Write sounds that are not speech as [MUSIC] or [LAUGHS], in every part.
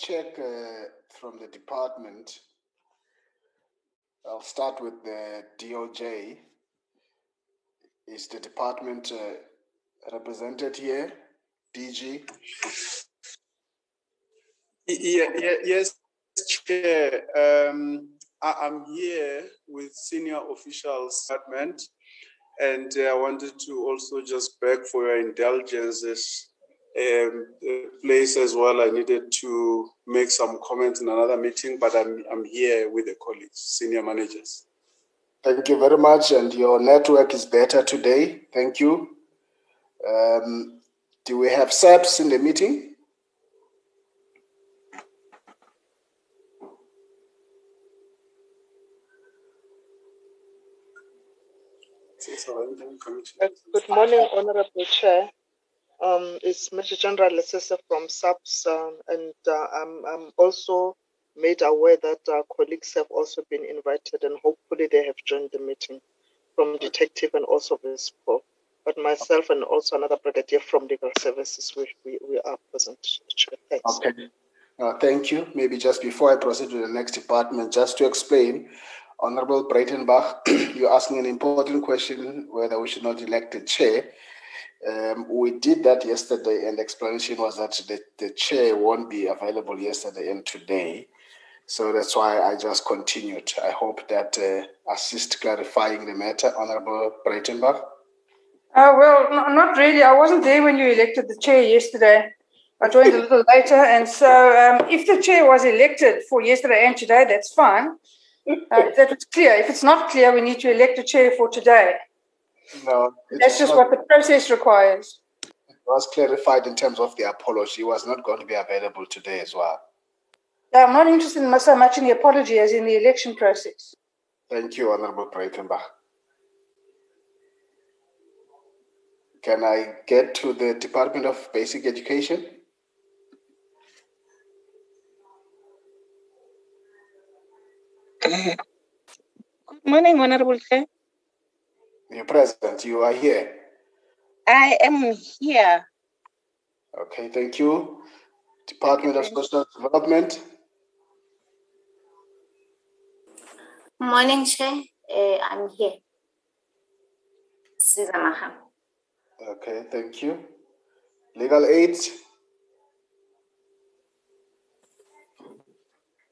check uh, from the department. I'll start with the DOJ. Is the department uh, represented here? DG? Yeah, yeah, yes, Chair. Um, I, am here with senior officials department, and uh, I wanted to also just beg for your indulgences. Um, place as well. I needed to make some comments in another meeting, but I'm I'm here with the colleagues, senior managers. Thank you very much, and your network is better today. Thank you. Um, do we have SAPS in the meeting? Uh, good morning, Honorable Chair. Um, it's Major General Lesese from SAPS, um, and uh, I'm, I'm also made aware that our colleagues have also been invited, and hopefully they have joined the meeting from Detective and also VISPOL. But myself and also another brigadier from Legal Services, we, we, we are present. Thanks. Okay. Uh, thank you. Maybe just before I proceed to the next department, just to explain, Honorable Breitenbach, [CLEARS THROAT] you're asking an important question whether we should not elect a chair. Um, we did that yesterday, and the explanation was that the, the chair won't be available yesterday and today. So that's why I just continued. I hope that uh, assist clarifying the matter, Honorable Breitenbach. Uh, well, no, not really. I wasn't there when you elected the chair yesterday. I joined a little later. And so um, if the chair was elected for yesterday and today, that's fine. Uh, that was clear. If it's not clear, we need to elect a chair for today. No. That's just not, what the process requires. It was clarified in terms of the apology. He was not going to be available today as well. I'm not interested in so much in the apology as in the election process. Thank you, Honorable Breitenbach. Can I get to the Department of Basic Education? Good morning, Honorable Chair. You're present. You are here. I am here. Okay, thank you. Department of Social Development. Morning, Chair. Uh, I'm here. Susan Maham. Okay, thank you. Legal aid.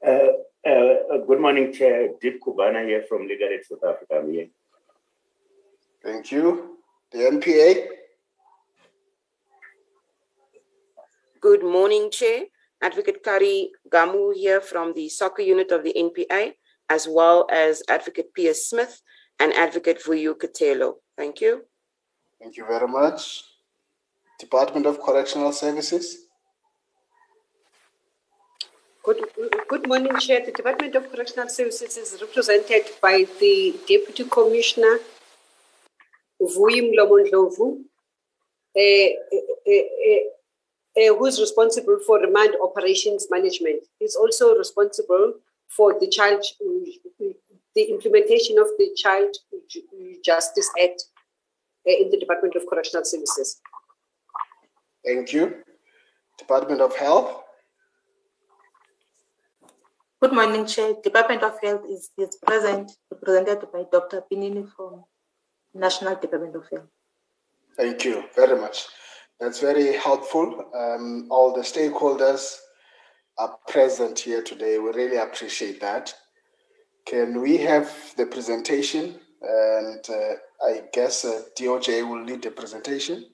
Uh, uh, good morning, Chair. Deep Kubana here from Legal Aid South Africa. I'm here. Thank you. The NPA. Good morning, Chair. Advocate Kari Gamu here from the SOCA unit of the NPA, as well as Advocate Pierce Smith and Advocate Vuyu Katelo. Thank you. Thank you very much. Department of Correctional Services. Good, good morning, Chair. The Department of Correctional Services is represented by the Deputy Commissioner, Vuyi Mlomondlovu, uh, uh, uh, who's responsible for remand operations management. He's also responsible for the child, the implementation of the Child Justice Act in the Department of Correctional Services. Thank you. Department of Health. Good morning, Chair. Department of Health is, is present, represented by Dr. Pinini from National Department of Health. Thank you very much. That's very helpful. Um, all the stakeholders are present here today. We really appreciate that. Can we have the presentation? And uh, I guess uh, DOJ will lead the presentation.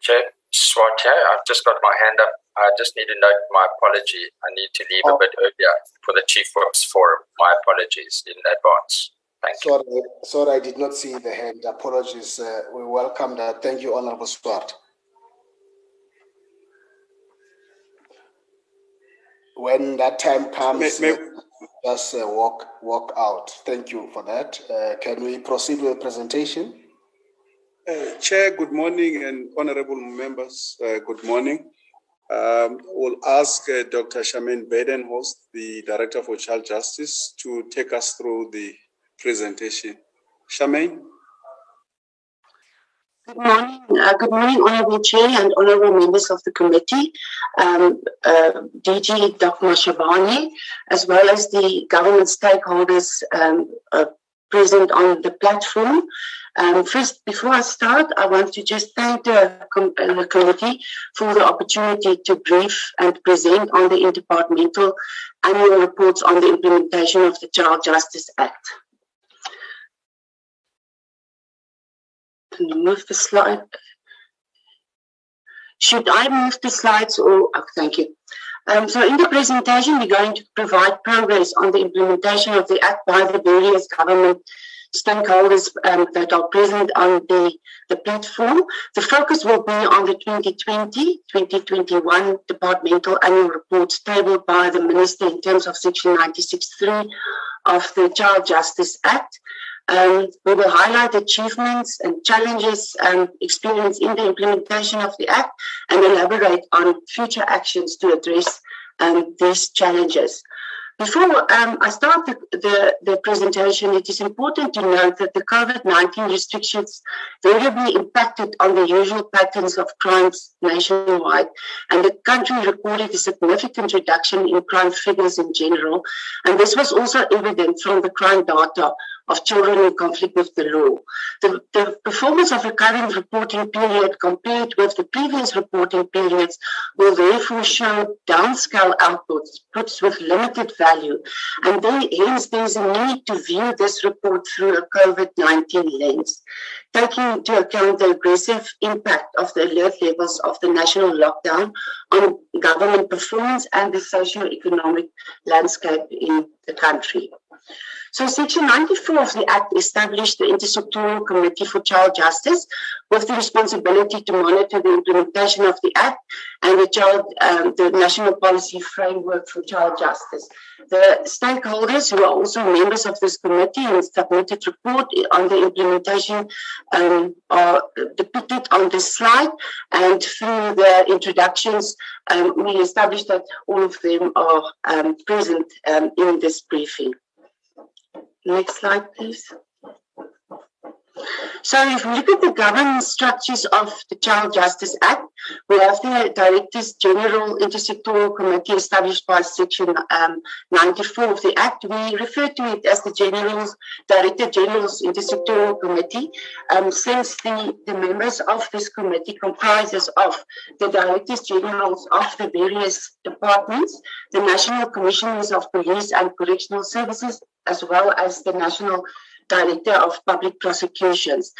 Chair, Swart here. I've just got my hand up. I just need to note my apology. I need to leave oh. a bit earlier for the Chief Whips Forum. My apologies in advance. Thank sorry, you. Sorry, I did not see the hand. Apologies. Uh, we welcome that. Thank you, Honorable Swart. When that time comes, may, may, just uh, walk walk out. Thank you for that. Uh, can we proceed with the presentation? Uh, Chair, good morning, and honorable members, uh, good morning. Um, we'll ask uh, Dr. Charmaine Badenhorst, the Director for Child Justice, to take us through the presentation. Charmaine? Good morning, uh, good morning, Honourable Chair and Honourable members of the committee, um, uh, DG Dr. Mashabane, as well as the government stakeholders um, uh, present on the platform. Um, first, before I start, I want to just thank the, com- uh, the committee for the opportunity to brief and present on the interdepartmental annual reports on the implementation of the Child Justice Act. Can you move the slide? Should I move the slides or, oh, thank you. Um, so in the presentation, we're going to provide progress on the implementation of the Act by the various government stakeholders um, that are present on the, the platform. The focus will be on the 2020-2021 departmental annual reports tabled by the Minister in terms of Section 96.3 of the Child Justice Act. Um, we will highlight achievements and challenges um, experienced in the implementation of the Act and elaborate on future actions to address um, these challenges. Before um, I start the, the, the, presentation, it is important to note that the COVID 19 restrictions variably impacted on the usual patterns of crimes nationwide, and the country recorded a significant reduction in crime figures in general. And this was also evident from the crime data of children in conflict with the law. The, the performance of the current reporting period compared with the previous reporting periods will therefore show downscale outputs, puts with limited value, and hence there's a need to view this report through a COVID-19 lens, taking into account the aggressive impact of the alert levels of the national lockdown on government performance and the socio-economic landscape in the country. So Section 94 of the Act established the Intersectoral Committee for Child Justice with the responsibility to monitor the implementation of the Act and the, child, um, the National Policy Framework for Child Justice. The stakeholders who are also members of this committee and submitted report on the implementation um, are depicted on this slide and through the introductions um, we established that all of them are um, present um, in this briefing. Next slide, please. So if we look at the governance structures of the Child Justice Act, we have the Directors General Intersectoral Committee established by Section um, 94 of the Act. We refer to it as the General's, Director General's Intersectoral Committee, um, since the, the members of this committee comprises of the Directors Generals of the various departments, the National Commissioners of Police and Correctional Services, as well as the National Director of Public Prosecutions.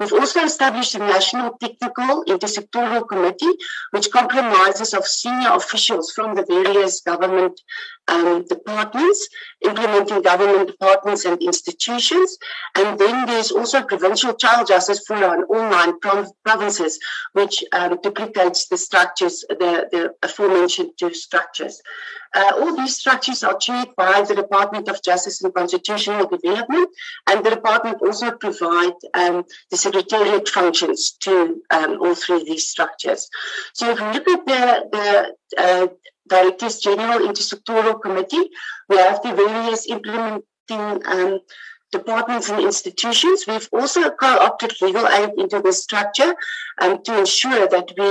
We've also established a National Technical Intersectoral Committee, which comprises of senior officials from the various government um, departments, implementing government departments and institutions. And then there's also Provincial Child Justice Forum on all nine provinces, which um, duplicates the structures, the, the aforementioned two structures. Uh, all these structures are chaired by the Department of Justice and Constitutional Development, and the department also provide um, the secretariat functions to um, all three of these structures. So if we look at the, the uh, Directors General Intersectoral Committee, we have the various implementing um, departments and institutions. We've also co-opted legal aid into the structure um, to ensure that we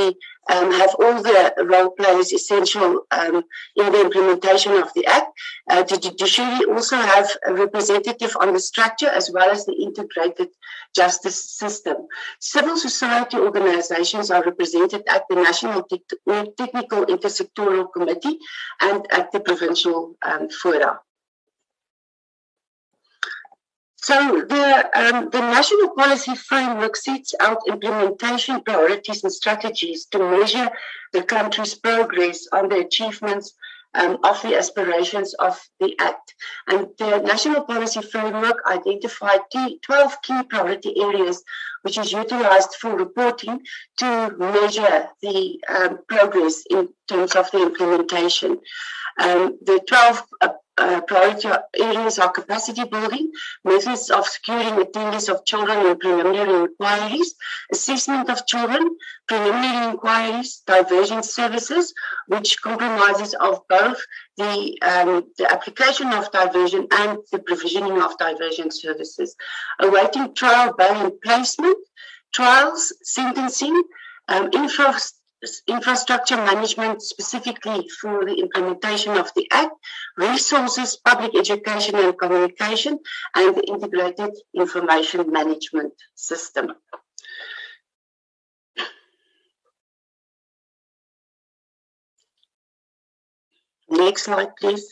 um, have all the role players essential um, in the implementation of the Act. Uh, the judiciary also have a representative on the structure as well as the integrated justice system. Civil society organizations are represented at the National Te- Technical Intersectoral Committee and at the provincial um, fora. So the, um, the national policy framework sets out implementation priorities and strategies to measure the country's progress on the achievements um, of the aspirations of the Act. And the national policy framework identified 12 key priority areas which is utilized for reporting to measure the um, progress in terms of the implementation. Um, the 12 uh, priority areas are capacity building, methods of securing attendance of children in preliminary inquiries, assessment of children, preliminary inquiries, diversion services, which compromises of both the, um, the application of diversion and the provisioning of diversion services, awaiting trial bail and placement, trials, sentencing, um, infra infrastructure management specifically for the implementation of the Act, resources, public education and communication, and the integrated information management system. Next slide, please.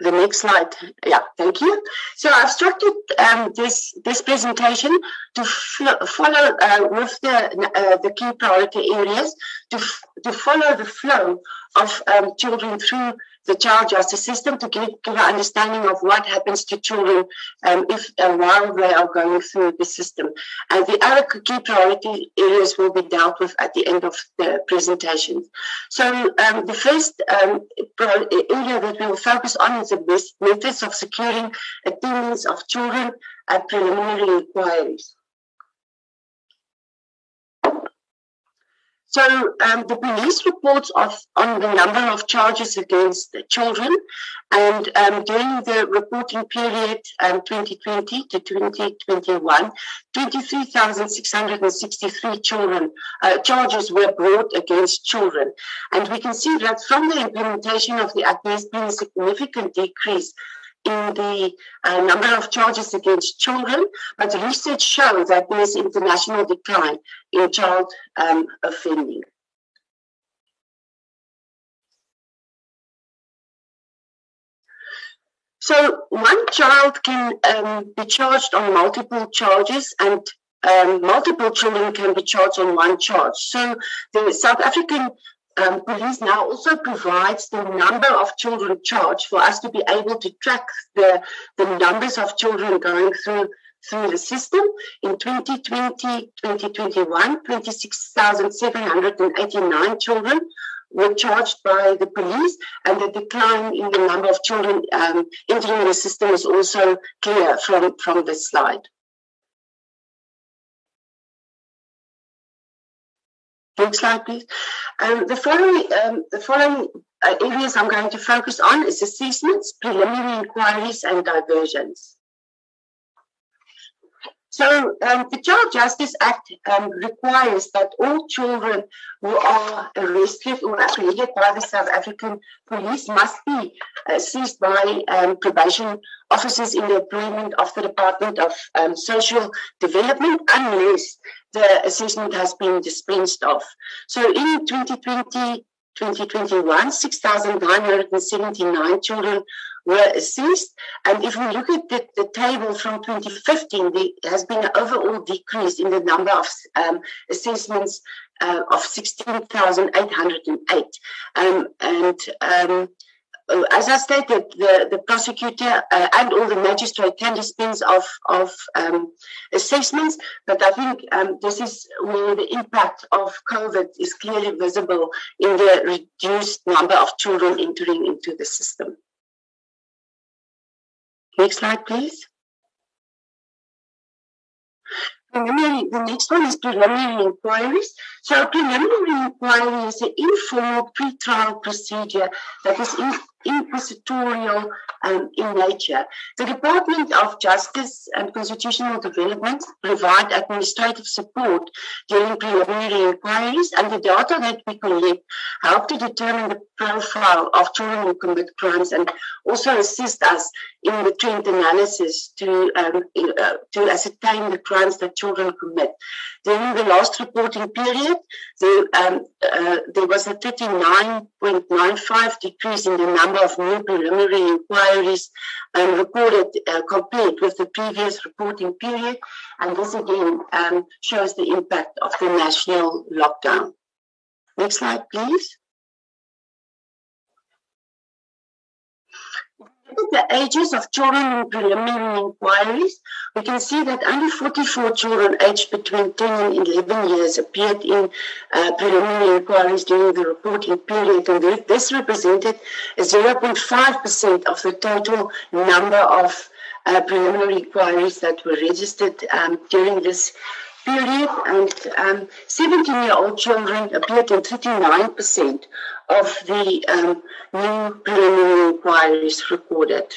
The next slide. Yeah, thank you. So I've structured um, this this presentation to follow uh, with the uh, the key priority areas to to follow the flow of um, children through the child justice system to give, give an understanding of what happens to children um, if and while they are going through the system. And the other key priority areas will be dealt with at the end of the presentation. So um, the first um, area that we will focus on is the best methods of securing attendance of children at preliminary inquiries. So um, the police reports of, on the number of charges against children, and um, during the reporting period um, 2020 to 2021, 23,663 children uh, charges were brought against children, and we can see that from the implementation of the act, there's been a significant decrease in the uh, number of charges against children, but research shows that there is international decline in child um, offending. So one child can um, be charged on multiple charges and um, multiple children can be charged on one charge. So the South African um, police now also provides the number of children charged for us to be able to track the, the numbers of children going through through the system. In 2020, 2021, 26,789 children were charged by the police, and the decline in the number of children um, entering the system is also clear from, from this slide. Next slide, please. Um, the following, um, the following uh, areas I'm going to focus on is assessments, preliminary inquiries, and diversions. So um, the Child Justice Act um, requires that all children who are arrested or apprehended by the South African police must be seized by um, probation officers in the employment of the Department of um, Social Development unless the assessment has been dispensed of. So in 2020, 2021, 6,979 children were assessed. And if we look at the, the table from 2015, there has been an overall decrease in the number of um, assessments uh, of 16,808. Um, and um, uh, as I stated, the, the prosecutor uh, and all the magistrate can dispense of, of um, assessments, but I think um, this is where the impact of COVID is clearly visible in the reduced number of children entering into the system. Next slide, please. Preliminary, the next one is preliminary inquiries. So preliminary inquiry is an informal pre-trial procedure that is in, inquisitorial um, in nature. The Department of Justice and Constitutional Development provide administrative support during preliminary inquiries, and the data that we collect help to determine the profile of children who commit crimes and also assist us in the trend analysis to um, uh, to ascertain the crimes that children commit. During the last reporting period, there, um, uh, there was a 39.95 decrease in the number of new preliminary inquiries um, recorded uh, compared with the previous reporting period. And this again um, shows the impact of the national lockdown. Next slide, please. At the ages of children in preliminary inquiries, we can see that only 44 children aged between 10 and 11 years appeared in uh, preliminary inquiries during the reporting period, and this represented 0.5% of the total number of uh, preliminary inquiries that were registered um, during this period, and um, 17 year old children appeared in 39% of the um, new preliminary inquiries recorded.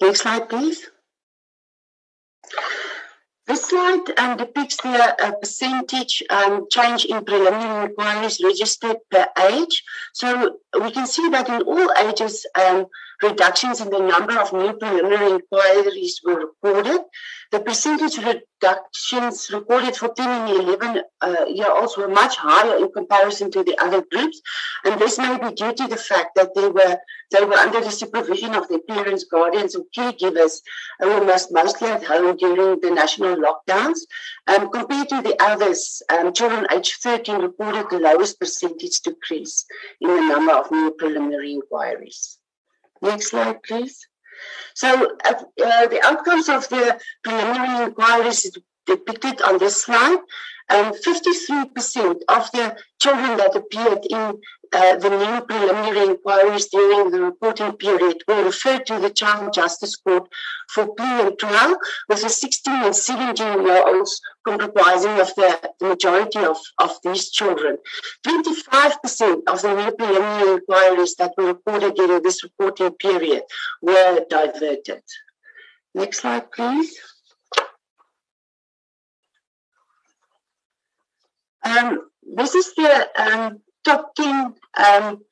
Next slide, please. This slide um, depicts the uh, percentage um, change in preliminary inquiries registered per age. So we can see that in all ages, um, reductions in the number of new preliminary inquiries were recorded. The percentage reductions recorded for 10 and 11 uh, year olds were much higher in comparison to the other groups. And this may be due to the fact that they were, they were under the supervision of their parents, guardians, and caregivers who were most, mostly at home during the national lockdowns. Um, compared to the others, um, children aged 13 reported the lowest percentage decrease in the number of new preliminary inquiries. Next slide, please. So uh, uh, the outcomes of the preliminary inquiries is depicted on this slide. Um, 53% of the children that appeared in uh, the new preliminary inquiries during the reporting period were referred to the Child Justice Court for plea and trial, with the 16 and 17 year olds comprising of the, the majority of, of these children. 25% of the new preliminary inquiries that were reported during this reporting period were diverted. Next slide, please. Um, this is the um, top 10 um,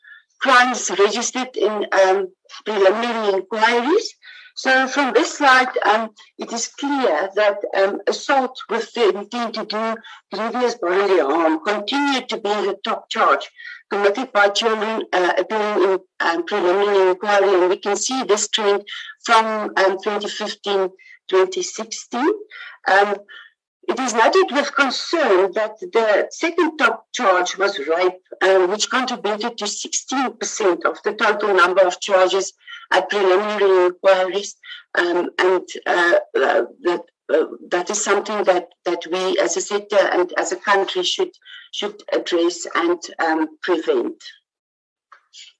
crimes registered in um, preliminary inquiries. So from this slide, um, it is clear that um, assault with the intent to do grievous bodily harm continued to be the top charge committed by children uh, appearing in preliminary inquiry. And we can see this trend from 2015 2016. It is noted with concern that the second top charge was rape, um, which contributed to 16% of the total number of charges at preliminary inquiries. Um, and uh, uh, that, uh, that is something that, that we as a sector and as a country should, should address and um, prevent.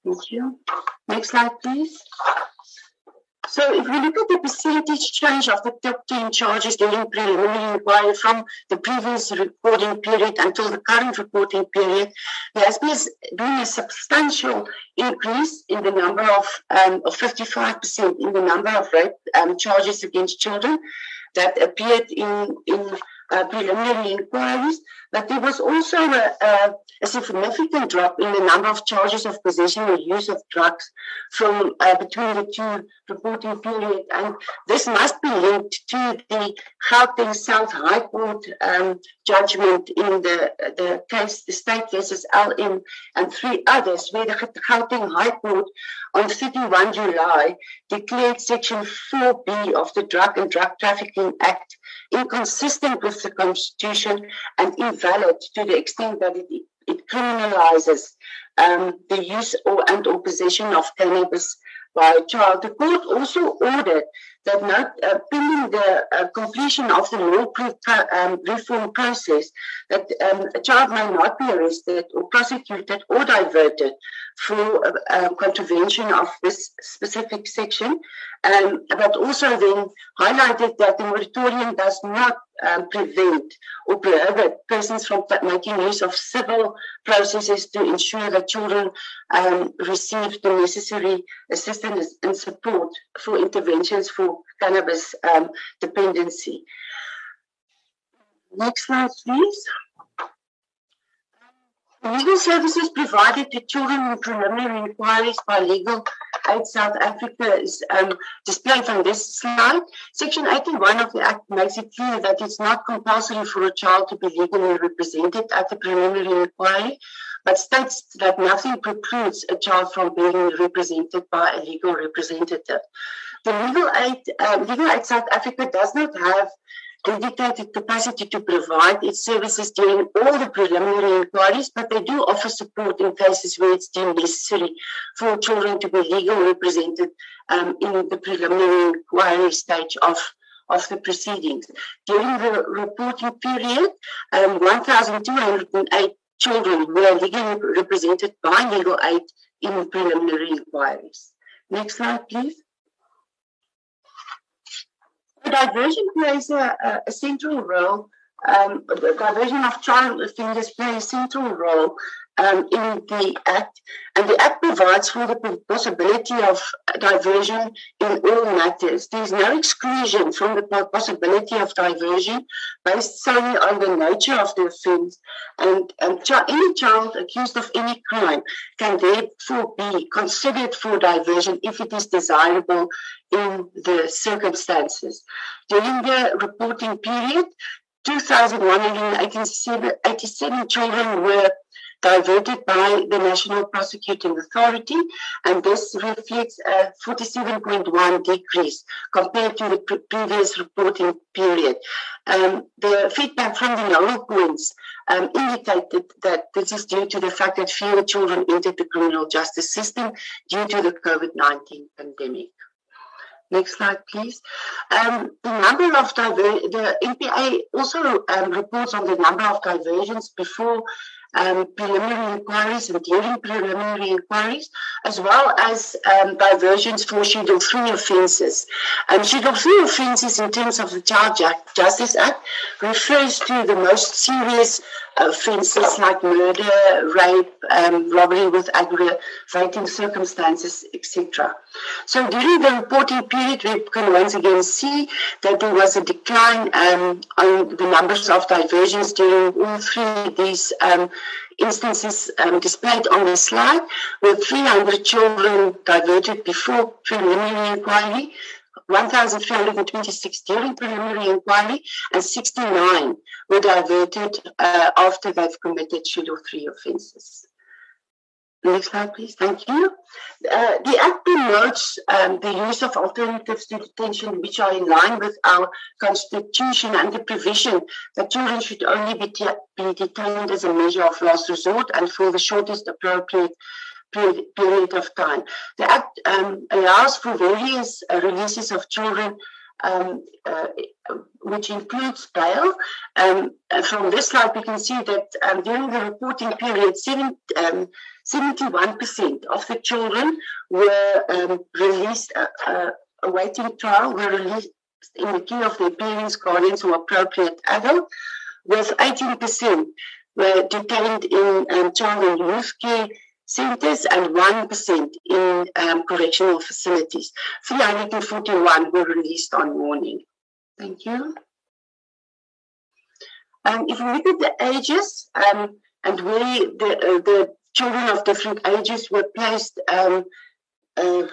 Thank you. Next slide, please. So if we look at the percentage change of the top 10 charges during preliminary inquiry from the previous reporting period until the current reporting period, there has been a substantial increase in the number of, um, of 55% in the number of rape um, charges against children that appeared in, in uh, preliminary inquiries, but there was also a, a, a, significant drop in the number of charges of possession or use of drugs from uh, between the two reporting periods. And this must be linked to the Gauteng South High Court um, judgment in the, the case, the state versus LM, and three others, where the Gauteng High Court on 31 July declared Section 4B of the Drug and Drug Trafficking Act inconsistent with the Constitution and invalid to the extent that it, it criminalizes um, the use or and or possession of cannabis by a child. The court also ordered that not uh, pending the uh, completion of the law um, reform process, that um, a child may not be arrested or prosecuted or diverted for uh, contravention of this specific section, um, but also then highlighted that the moratorium does not um, prevent or prohibit persons from making use of civil processes to ensure that children um, receive the necessary assistance and support for interventions for cannabis um, dependency. Next slide, please. Legal services provided to children in preliminary inquiries by Legal Aid South Africa is um, displayed on this slide. Section 81 of the Act makes it clear that it's not compulsory for a child to be legally represented at the preliminary inquiry, but states that nothing precludes a child from being represented by a legal representative. The Legal Aid, uh, Legal Aid South Africa does not have dedicated capacity to provide its services during all the preliminary inquiries, but they do offer support in cases where it's deemed necessary for children to be legally represented um, in the preliminary inquiry stage of, of the proceedings. During the reporting period, um, 1,208 children were legally represented by legal aid in preliminary inquiries. Next slide, please. Diversion plays a, a, central role. Um, the diversion of child offenders play a central role um, in the Act, and the Act provides for the possibility of diversion in all matters. There is no exclusion from the possibility of diversion based solely on the nature of the offence, and um, any child accused of any crime can therefore be considered for diversion if it is desirable in the circumstances. During the reporting period, 2,187 children were diverted by the National Prosecuting Authority, and this reflects a 47.1 decrease compared to the pre- previous reporting period. Um, the feedback from the nodal points um, indicated that this is due to the fact that fewer children entered the criminal justice system due to the COVID 19 pandemic. Next slide, please. Um, the number of diver- the NPA also um, reports on the number of diversions before um, preliminary inquiries and during preliminary inquiries, as well as um, diversions for Schedule 3 offences. Um, Schedule 3 offences, in terms of the Child Justice Act, refers to the most serious offences like murder, rape, um, robbery with aggravating circumstances, etc. So during the reporting period, we can once again see that there was a decline um, on the numbers of diversions during all three of these um, instances um, displayed on the slide, with 300 children diverted before preliminary inquiry, 1,326 during preliminary inquiry, and 69 were diverted uh, after they've committed Schedule 3 offences. Next slide, please. Thank you. Uh, the Act promotes um, the use of alternatives to detention which are in line with our Constitution and the provision that children should only be, be detained as a measure of last resort and for the shortest appropriate period, period of time. The Act um, allows for various uh, releases of children um, uh, which includes bail. Um, from this slide, we can see that um, during the reporting period, seven, 71% um, of the children were um, released, uh, uh, awaiting trial, were released in the care of their parents, guardians, or appropriate adult, with 18% were detained in um, child and youth care centers and 1% in um, correctional facilities. 341 were released on warning. Thank you. Um, if we look at the ages um, and where the, uh, the children of different ages were placed um, uh,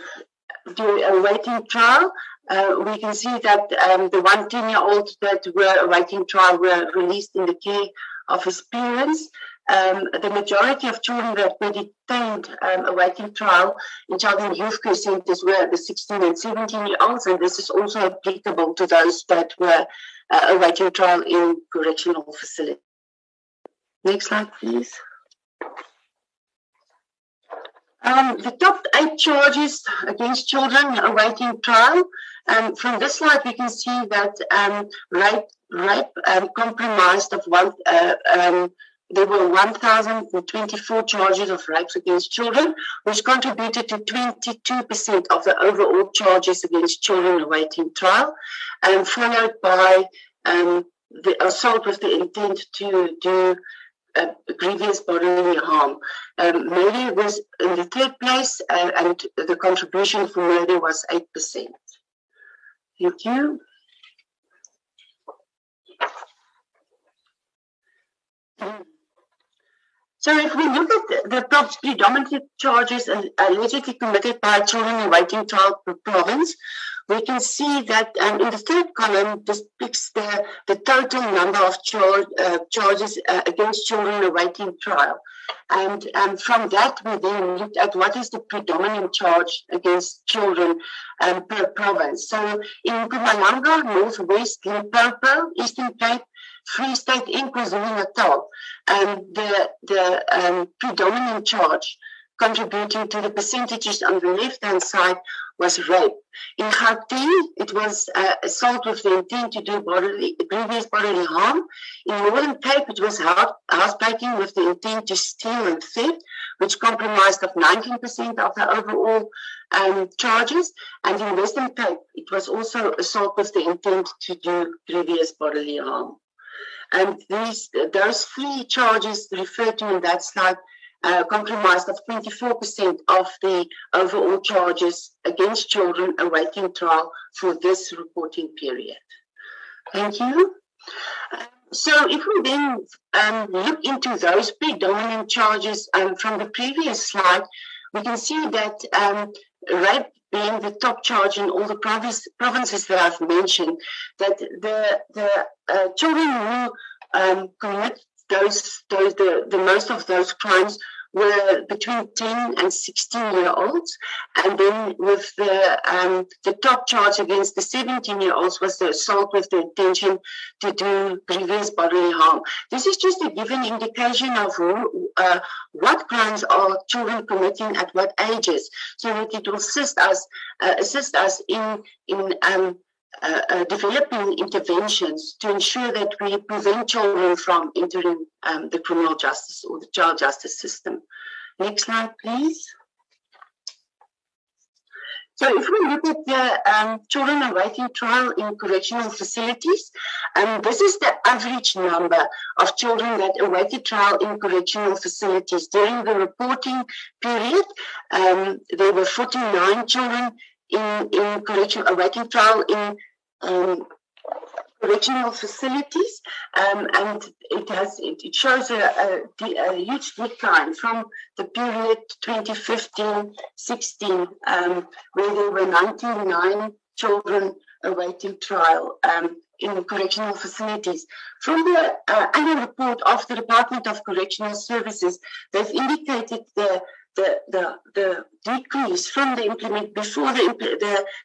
during awaiting trial, uh, we can see that um, the one 10 year old that were awaiting trial were released in the care of his parents um, the majority of children that were detained um, awaiting trial in child and youth care centres were the 16 and 17 year olds, and this is also applicable to those that were uh, awaiting trial in correctional facilities. Next slide, please. Um, the top eight charges against children awaiting trial. Um, from this slide, we can see that um, rape, rape um, compromised of one, uh, um, there were 1,024 charges of rapes against children, which contributed to 22% of the overall charges against children awaiting trial, and followed by um, the assault with the intent to do uh, grievous bodily harm. Um, murder was in the third place, uh, and the contribution for murder was 8%. Thank you. Mm. So if we look at the predominant charges allegedly committed by children awaiting trial per province, we can see that um, in the third column depicts the, the total number of char- uh, charges uh, against children awaiting trial. And um, from that, we then looked at what is the predominant charge against children um, per province. So in Mpumalanga, Northwest, Limpopo, Eastern Cape, Free State in KwaZulu-Natal, um, the, the um, predominant charge contributing to the percentages on the left-hand side was rape. In Gauteng, it was uh, assault with the intent to do bodily, grievous bodily harm. In Northern Cape, it was housebreaking with the intent to steal and theft, which comprised of 19% of the overall um, charges. And in Western Cape, it was also assault with the intent to do grievous bodily harm. And these, those three charges referred to in that slide uh, comprised of 24% of the overall charges against children awaiting trial for this reporting period. Thank you. So if we then um, look into those predominant charges um, from the previous slide, we can see that um, rape being the top charge in all the province, provinces that I've mentioned, that the the uh, children who um, commit those those the, the most of those crimes were between 10 and 16 year olds. And then with the um, the top charge against the 17 year olds was the assault with the intention to do grievous bodily harm. This is just a given indication of who, uh, what crimes are children committing at what ages, so that it will assist us uh, assist us in in um, uh, uh, developing interventions to ensure that we prevent children from entering um, the criminal justice or the child justice system. Next slide, please. So if we look at the um, children awaiting trial in correctional facilities, um, this is the average number of children that awaited trial in correctional facilities. During the reporting period, um, there were 49 children in, in correction, awaiting trial in um, correctional facilities, um, and it has it, it shows a, a, a, huge decline from the period 2015-16, um, where there were 99 children awaiting trial um, in correctional facilities. From the uh, annual report of the Department of Correctional Services, they've indicated the the, the, the decrease from the implement before the,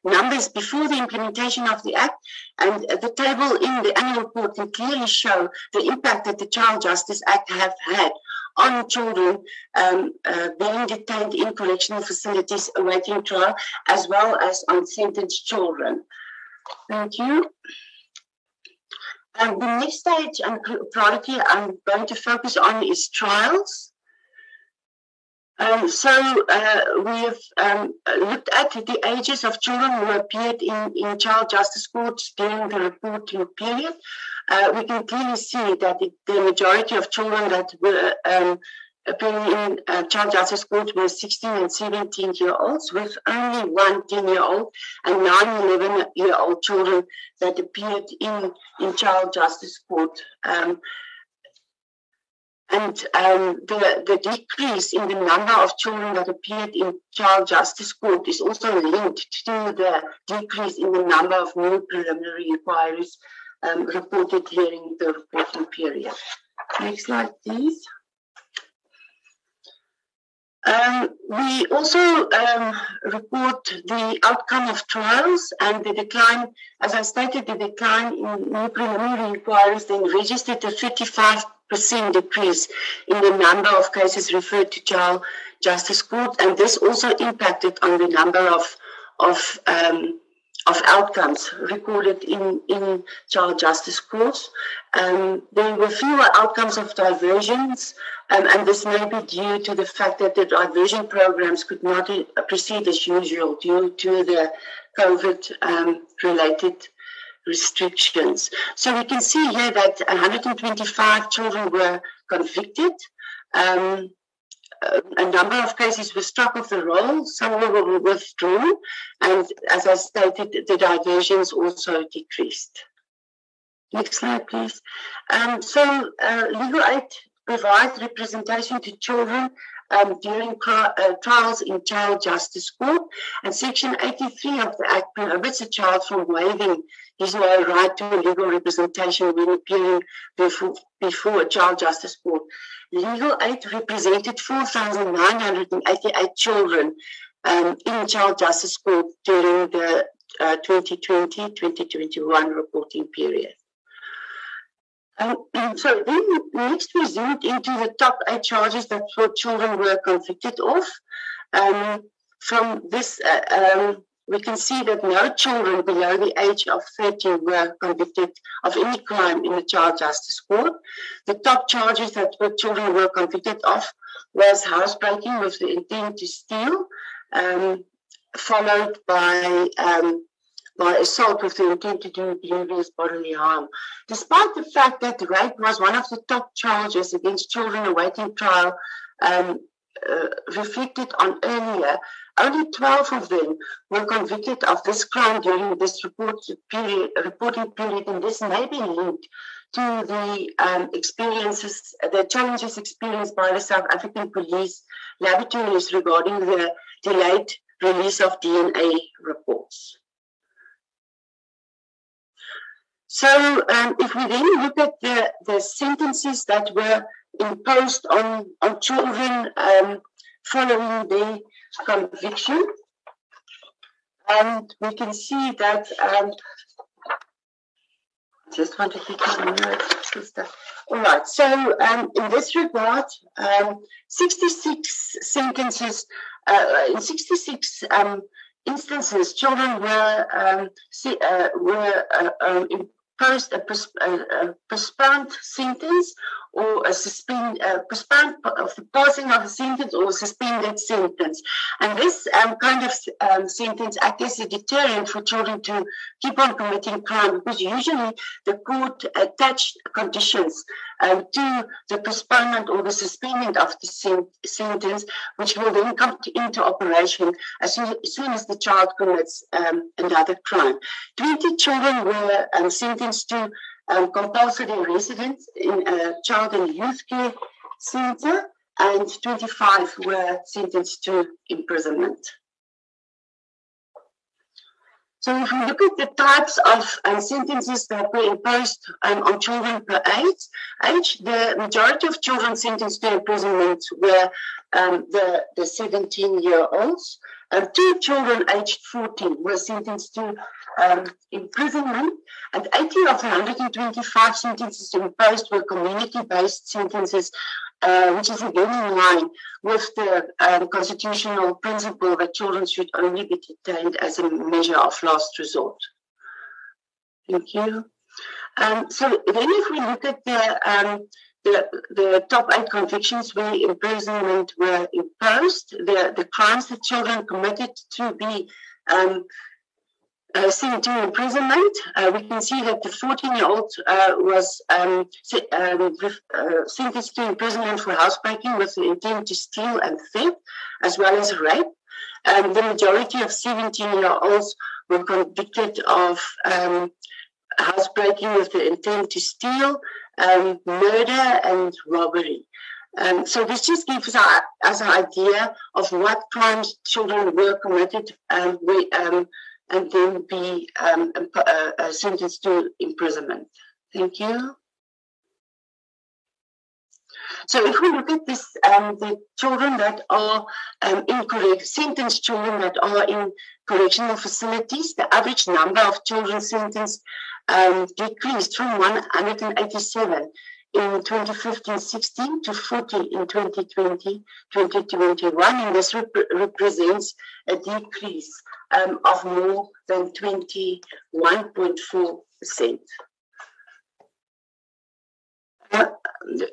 the numbers before the implementation of the act and the table in the annual report can clearly show the impact that the Child Justice Act have had on children um, uh, being detained in correctional facilities awaiting trial as well as on sentenced children. Thank you. And the next stage and priority I'm going to focus on is trials. Um, so uh, we have um, looked at the ages of children who appeared in, in child justice courts during the reporting period. Uh, we can clearly see that the majority of children that were um, appearing in uh, child justice courts were 16 and 17 year olds, with only one 10 year old and nine 11 year old children that appeared in, in child justice court. And um, the, the decrease in the number of children that appeared in child justice court is also linked to the decrease in the number of new preliminary inquiries um, reported during the reporting period. Next slide, please. Um, we also um, report the outcome of trials and the decline, as I stated, the decline in new preliminary inquiries then registered a 35 percent decrease in the number of cases referred to child justice court, and this also impacted on the number of of um, of outcomes recorded in, in child justice courts. Um, there were fewer outcomes of diversions, um, and this may be due to the fact that the diversion programs could not uh, proceed as usual due to the COVID um, related restrictions. So we can see here that 125 children were convicted. Um, a number of cases were struck off the roll, some were withdrawn, and as I stated, the diversions also decreased. Next slide, please. Um, so, uh, legal aid provides representation to children um, during uh, trials in child justice court, and Section 83 of the Act prohibits a child from waiving his or her right to legal representation when appearing before, before a child justice court. Legal aid represented 4,988 children um, in child justice court during the 2020-2021 uh, reporting period. Um, so then next we zoomed into the top eight charges that children were convicted of. Um, from this, uh, um, we can see that no children below the age of 30 were convicted of any crime in the child justice court. The top charges that children were convicted of was housebreaking with the intent to steal, um, followed by um, by assault with the intent to do grievous bodily harm. Despite the fact that rape was one of the top charges against children awaiting trial um, uh, reflected on earlier, only 12 of them were convicted of this crime during this report period, reporting period, and this may be linked to the um, experiences, the challenges experienced by the South African police laboratories regarding the delayed release of DNA reports. So um, if we then look at the, the sentences that were imposed on, on children um, following the conviction, and we can see that um, just want to keep notes, sister. All right. So, um, in this regard, um, 66 sentences, uh, in 66 um, instances, children were um, see, uh, were uh, um, imposed a, a, postponed sentence or a suspend, uh, postponed of the passing of a sentence or a suspended sentence. And this um, kind of um, sentence acts as a deterrent for children to keep on committing crime because usually the court attached conditions um, to the postponement or the suspending of the sen- sentence, which will then come to, into operation as soon, as soon, as the child commits um, another crime. 20 children were um, sentenced to um, compulsory residence in a child and youth care center, and 25 were sentenced to imprisonment. So if we look at the types of um, sentences that were imposed um, on children per age, age, the majority of children sentenced to imprisonment were um, the, the 17-year-olds. And two children aged 14 were sentenced to um, imprisonment, and 80 of the 125 sentences imposed were community-based sentences, uh, which is again in line with the um, constitutional principle that children should only be detained as a measure of last resort. Thank you. Um, so then if we look at the, um, the, the top eight convictions where imprisonment were imposed, the, the crimes that children committed to be um, uh, sent to imprisonment. Uh, we can see that the 14 year old uh, was um, um, uh, sentenced to imprisonment for housebreaking with the intent to steal and theft, as well as rape. Um, the majority of 17 year olds were convicted of um, housebreaking with the intent to steal, um, murder, and robbery. Um, so this just gives us an idea of what crimes children were committed um, we, um, and then be um, uh, sentenced to imprisonment. Thank you. So if we look at this, um, the children that are um, in correct, sentenced children that are in correctional facilities, the average number of children sentenced um, decreased from 187 in 2015-16 to 40 in 2020-2021, and this rep represents a decrease um, of more than 21.4 percent.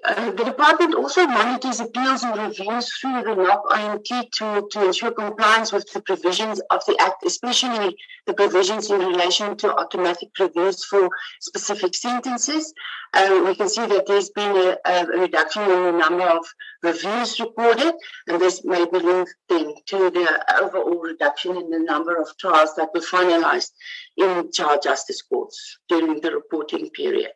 Uh, the department also monitors appeals and reviews through the NOC IMT to, to ensure compliance with the provisions of the Act, especially the provisions in relation to automatic reviews for specific sentences. Uh, we can see that there's been a, a, reduction in the number of reviews recorded, and this may be linked then to the overall reduction in the number of trials that were finalized in child justice courts during the reporting period.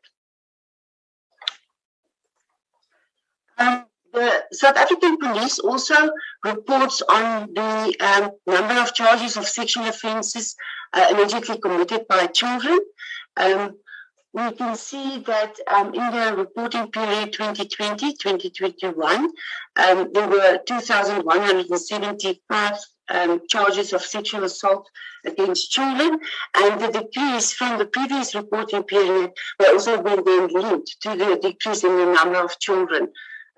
Um, the South African police also reports on the um, number of charges of sexual offences uh, allegedly committed by children. Um, we can see that um, in the reporting period 2020-2021, um, there were 2,175 um, charges of sexual assault against children, and the decrease from the previous reporting period were also being linked to the decrease in the number of children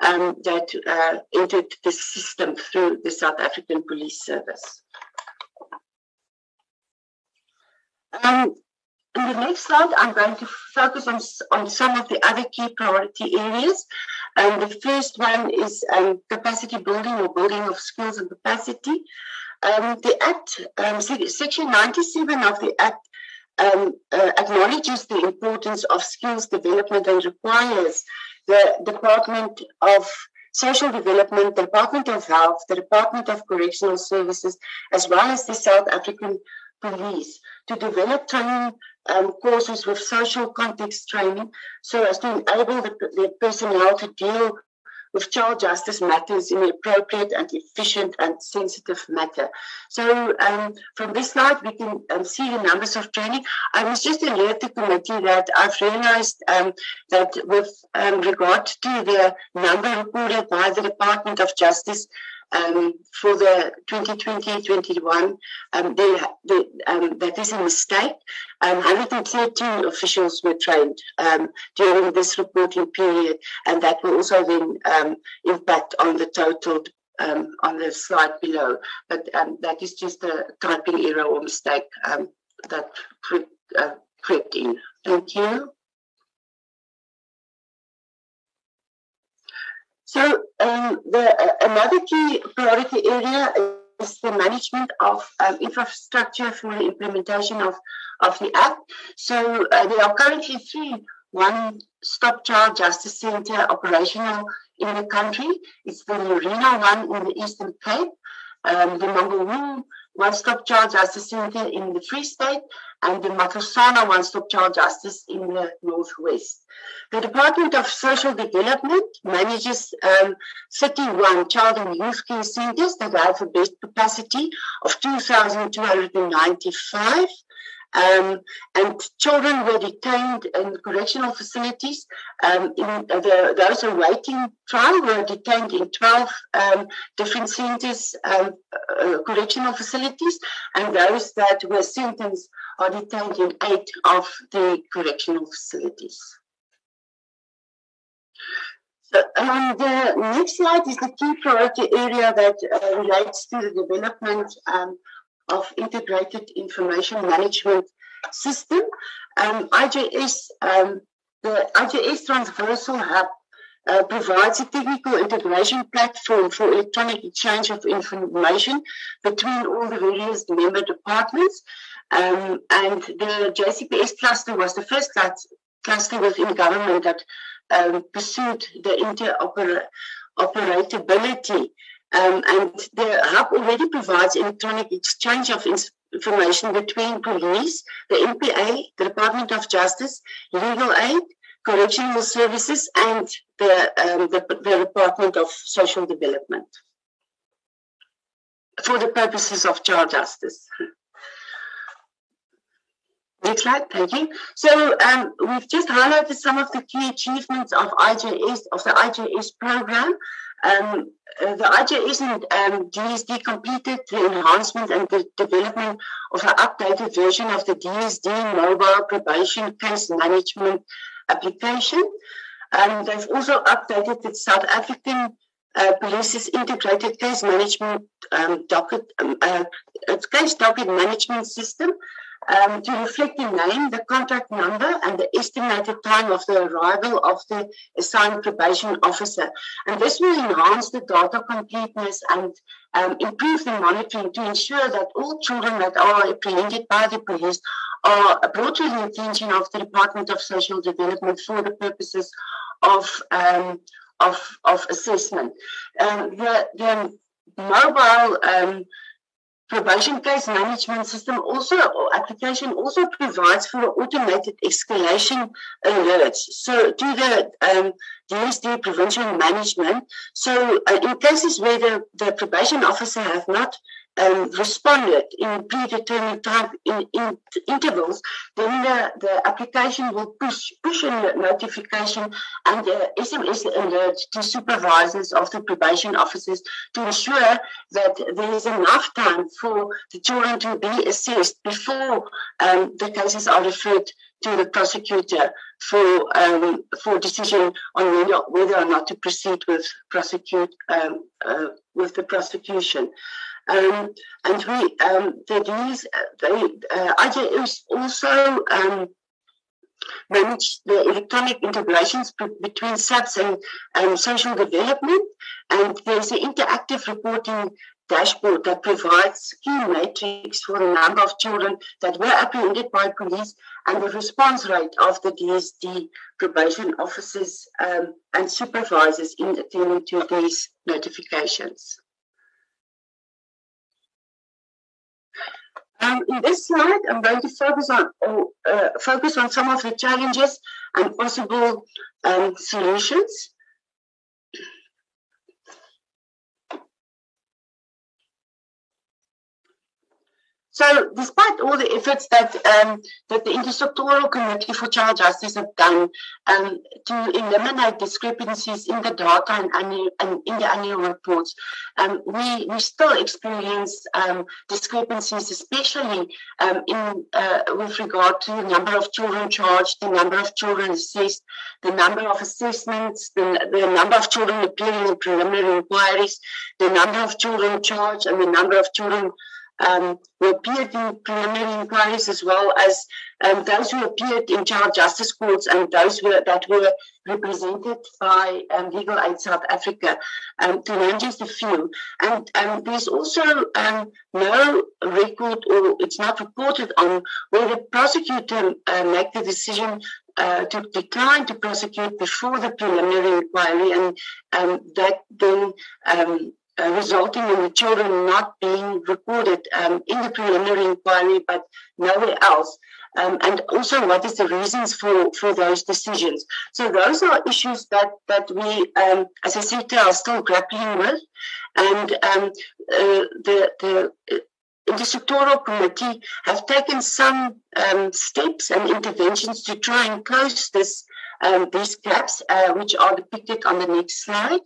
um, that uh, entered the system through the South African Police Service. Um, in the next slide, I'm going to focus on, on some of the other key priority areas. Um, the first one is um, capacity building or building of skills and capacity. Um, the Act, um, Section 97 of the Act um, uh, acknowledges the importance of skills development and requires the Department of Social Development, the Department of Health, the Department of Correctional Services, as well as the South African Police to develop training um, courses with social context training so as to enable the, the personnel to deal child justice matters in an appropriate and efficient and sensitive manner. So um, from this slide, we can um, see the numbers of training. I was just alert the committee that I've realized um, that with um, regard to the number reported by the Department of Justice um, for the 2020-21, um, they, they, um, that is a mistake. Um, 113 officials were trained um, during this reporting period, and that will also then um, impact on the total on the slide below. But that is just a typing error or mistake that uh, crept in. Thank you. So um, the, uh, another key priority area is the management of um, infrastructure for the implementation of, of the Act. So uh, there are currently three one-stop child justice center operational in the country. It's the Nerina one in the Eastern Cape, um, the Mangaung one-stop child justice center in the Free State, and the Matlosana one-stop child justice in the Northwest. The Department of Social Development manages um, 31 child and youth care centers that have a bed capacity of 2,295 um, and children were detained in correctional facilities. Um, in uh, the, those awaiting trial were detained in 12 um, different centers, um, uh, correctional facilities, and those that were sentenced are detained in eight of the correctional facilities. So, um, the next slide is the key priority area that uh, relates to the development um, of integrated information management system. Um, IJS, um, the IJS Transversal Hub uh, provides a technical integration platform for electronic exchange of information between all the various member departments. Um, and the JCPS cluster was the first cluster within government that um, pursued the interoperability um, and the hub already provides electronic exchange of information between police, the NPA, the Department of Justice, legal aid, correctional services, and the, um, the, the Department of Social Development for the purposes of child justice. Next slide, thank you. So um, we've just highlighted some of the key achievements of IJS, of the IJS program. Um, the IJS and um, DSD completed the enhancement and the development of an updated version of the DSD mobile probation case management application. Um, they've also updated the South African uh, Police's integrated case management um, docket, um, uh, case docket management system um, to reflect the name, the contact number, and the estimated time of the arrival of the assigned probation officer. And this will enhance the data completeness and um, improve the monitoring to ensure that all children that are apprehended by the police are brought to the attention of the Department of Social Development for the purposes of um, of, of assessment. Um, the, the mobile um, probation case management system also or application also provides for automated escalation alerts. So to the um, DSD provincial management. So uh, in cases where the, the probation officer have not um, responded in predetermined time in, in intervals, then the, the application will push push a notification and the SMS alert to supervisors of the probation officers to ensure that there is enough time for the children to be assessed before um, the cases are referred to the prosecutor for um, for decision on whether, whether or not to proceed with prosecute um, uh, with the prosecution. Um, and we, um, the these, they, uh, also um, manage the electronic integrations between SAPS and um, social development. And there's an interactive reporting dashboard that provides key metrics for the number of children that were apprehended by police and the response rate of the DSD probation officers um, and supervisors in attending to these notifications. Um, in this slide, I'm going to focus on uh, focus on some of the challenges and possible um, solutions. So, despite all the efforts that um, that the Intersectoral Committee for Child Justice have done um, to eliminate discrepancies in the data and, annual, and in the annual reports, um, we we still experience um, discrepancies, especially um, in uh, with regard to the number of children charged, the number of children assessed, the number of assessments, the, the number of children appearing in preliminary inquiries, the number of children charged, and the number of children um, who appeared in preliminary inquiries as well as um, those who appeared in child justice courts and those were, that were represented by um, Legal Aid South Africa, um, to name just a few. And um, there's also um, no record or it's not reported on where the prosecutor uh, make the decision uh, to decline to prosecute before the preliminary inquiry, and um, that then um, uh, resulting in the children not being recorded um, in the preliminary inquiry but nowhere else. Um, and also what is the reasons for, for those decisions. So those are issues that, that we, um, as a sector, are still grappling with. And um, uh, the, the uh, intersectoral committee have taken some um, steps and interventions to try and close this um, these gaps, uh, which are depicted on the next slide.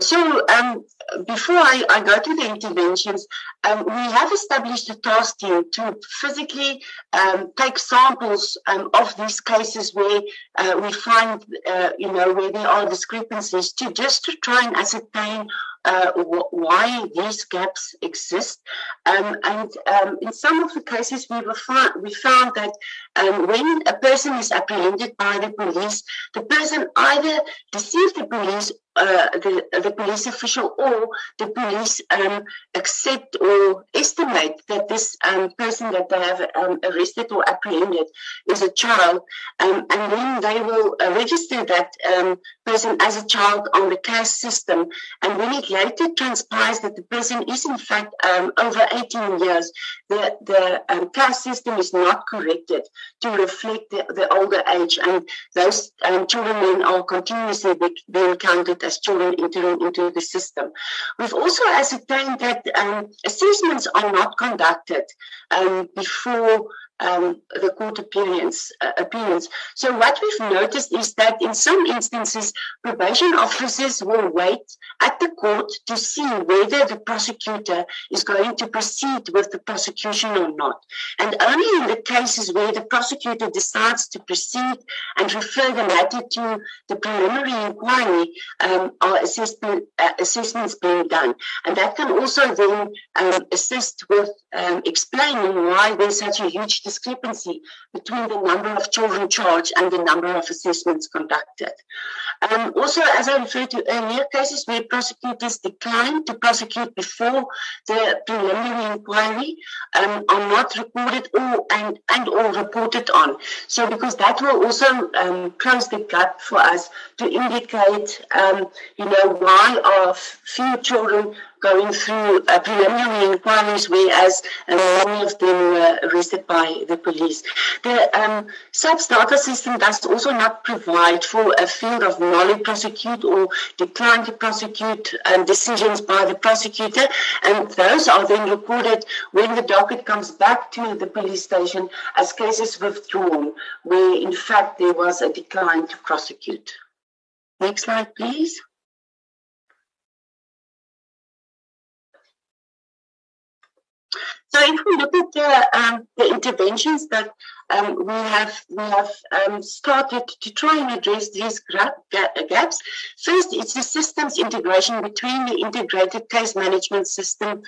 So um, before I, I, go to the interventions, um, we have established a task team to physically um, take samples um, of these cases where uh, we find, uh, you know, where there are discrepancies to just to try and ascertain uh, why these gaps exist. Um, and um, in some of the cases, we, found, we found that um, when a person is apprehended by the police, the person either deceived the police uh, the, the police official or the police um, accept or estimate that this um, person that they have um, arrested or apprehended is a child, um, and then they will uh, register that um, person as a child on the CAS system. And when it later transpires that the person is in fact um, over 18 years, the, the um, system is not corrected to reflect the, the older age, and those children then are continuously being counted as children entering into the system. We've also ascertained that um, assessments are not conducted um, before um, the court appearance, uh, appearance. So what we've noticed is that in some instances, probation officers will wait at the court to see whether the prosecutor is going to proceed with the prosecution or not. And only in the cases where the prosecutor decides to proceed and refer the matter to the preliminary inquiry um, are assessment, uh, assessments being done. And that can also then um, assist with um, explaining why there's such a huge discrepancy between the number of children charged and the number of assessments conducted. Um, also, as I referred to earlier, cases where prosecutors decline to prosecute before the preliminary inquiry um, are not recorded or and, and or reported on. So, because that will also um, close the gap for us to indicate, um, you know, why are few children going through preliminary inquiries, whereas uh, many of them were arrested by the police. The um, SAPS data system does also not provide for a field of nolle prosequi or decline to prosecute um, decisions by the prosecutor, and those are then recorded when the docket comes back to the police station as cases withdrawn, where in fact there was a decline to prosecute. Next slide, please. So if we look at the, um, the interventions that um, we have we have um, started to try and address these gaps. First, it's the systems integration between the integrated case management system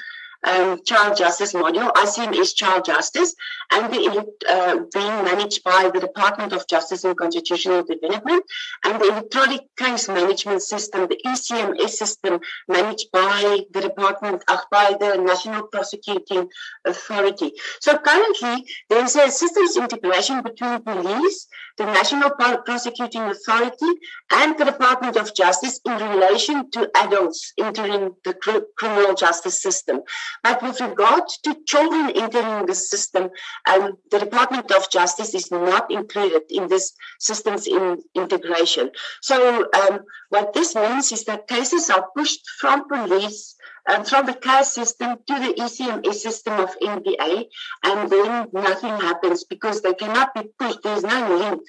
um, child justice module, ICMS Child Justice, and the, uh, being managed by the Department of Justice and Constitutional Development, and the electronic case management system, the ECMS system, managed by the Department, uh, by the National Prosecuting Authority. So currently, there's a systems integration between police, the National Prosecuting Authority, and the Department of Justice in relation to adults entering the cr- criminal justice system. But with regard to children entering the system, um, the Department of Justice is not included in this systems in integration. So um, what this means is that cases are pushed from police and from the CAS system to the ECMS system of NPA, and then nothing happens because they cannot be pushed. There's no link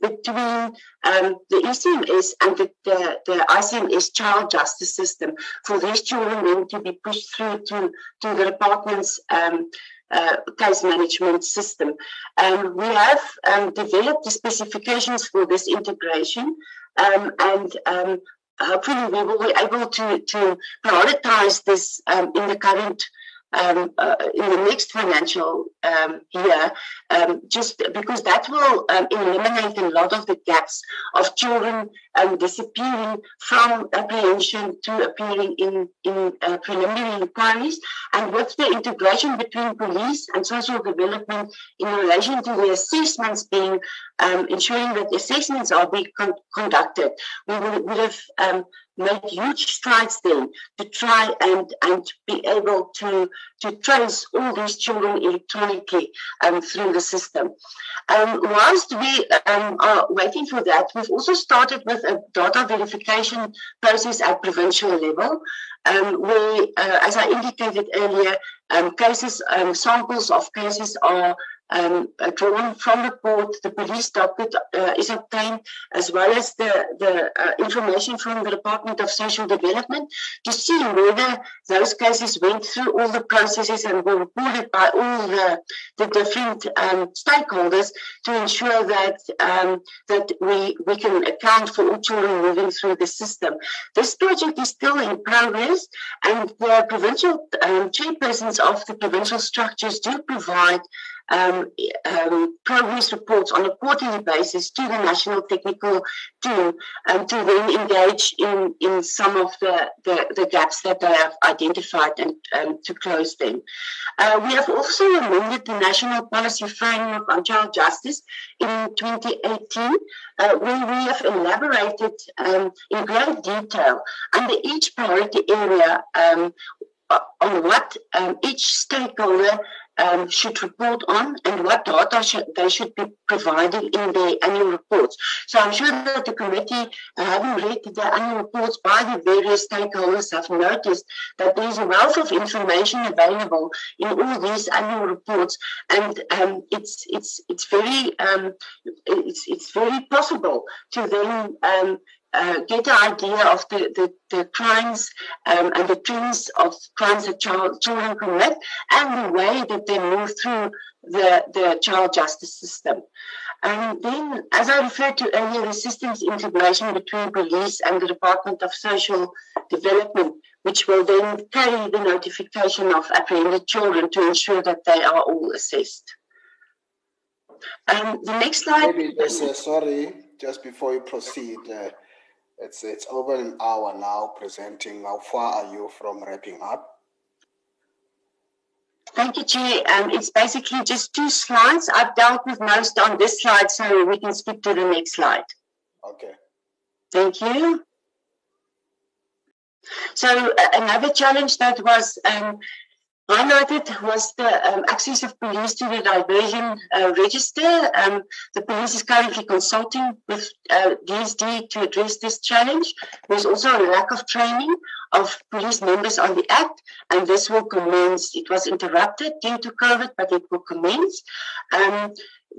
between um, the ECMS and the, the, the, ICMS child justice system for these children then to be pushed through to, to the department's um, uh, case management system. Um, we have um, developed the specifications for this integration um, and um, hopefully we will be able to, to prioritize this in the current um, uh, in the next financial um, year, um, just because that will um, eliminate a lot of the gaps of children um, disappearing from apprehension to appearing in, in uh, preliminary inquiries. And with the integration between police and social development in relation to the assessments being um, ensuring that the assessments are being con- conducted, we would, would have made huge strides then to try and, and be able to, to trace all these children electronically um, through the system. Um, whilst we um, are waiting for that, we've also started with a data verification process at provincial level, um, where, uh, as I indicated earlier, um, cases, um, samples of cases are um, drawn from the court, the police docket uh, is obtained, as well as the, the uh, information from the Department of Social Development to see whether those cases went through all the processes and were reported by all the, the different um, stakeholders to ensure that um, that we, we can account for all children moving through the system. This project is still in progress, and the provincial um, chairpersons of the provincial structures do provide um, um, progress reports on a quarterly basis to the national technical team um, to then engage in, in some of the, the, the gaps that they have identified and um, to close them. Uh, we have also amended the national policy framework on child justice in 2018, uh, where we have elaborated um, in great detail under each priority area um, on what each stakeholder um, should report on and what data they should be providing in their annual reports. So I'm sure that the committee, uh, having read the annual reports by the various stakeholders, have noticed that there's a wealth of information available in all these annual reports, and um, it's it's it's very um, it's it's very possible to then um, uh, get an idea of the, the, the crimes um, and the trends of crimes that child, children commit and the way that they move through the, the child justice system. And then, as I referred to earlier, the systems integration between police and the Department of Social Development, which will then carry the notification of apprehended children to ensure that they are all assessed. Um, the next slide. Maybe uh, sorry, just before you proceed, uh, it's it's over an hour now presenting. How far are you from wrapping up? Thank you, Chair. Um, it's basically just two slides. I've dealt with most on this slide, so we can skip to the next slide. Okay. Thank you. So uh, another challenge that was um, highlighted was the um, access of police to the diversion uh, register. Um, the police is currently consulting with uh, DSD to address this challenge. There's also a lack of training of police members on the Act, and this will commence. It was interrupted due to COVID, but it will commence. Um,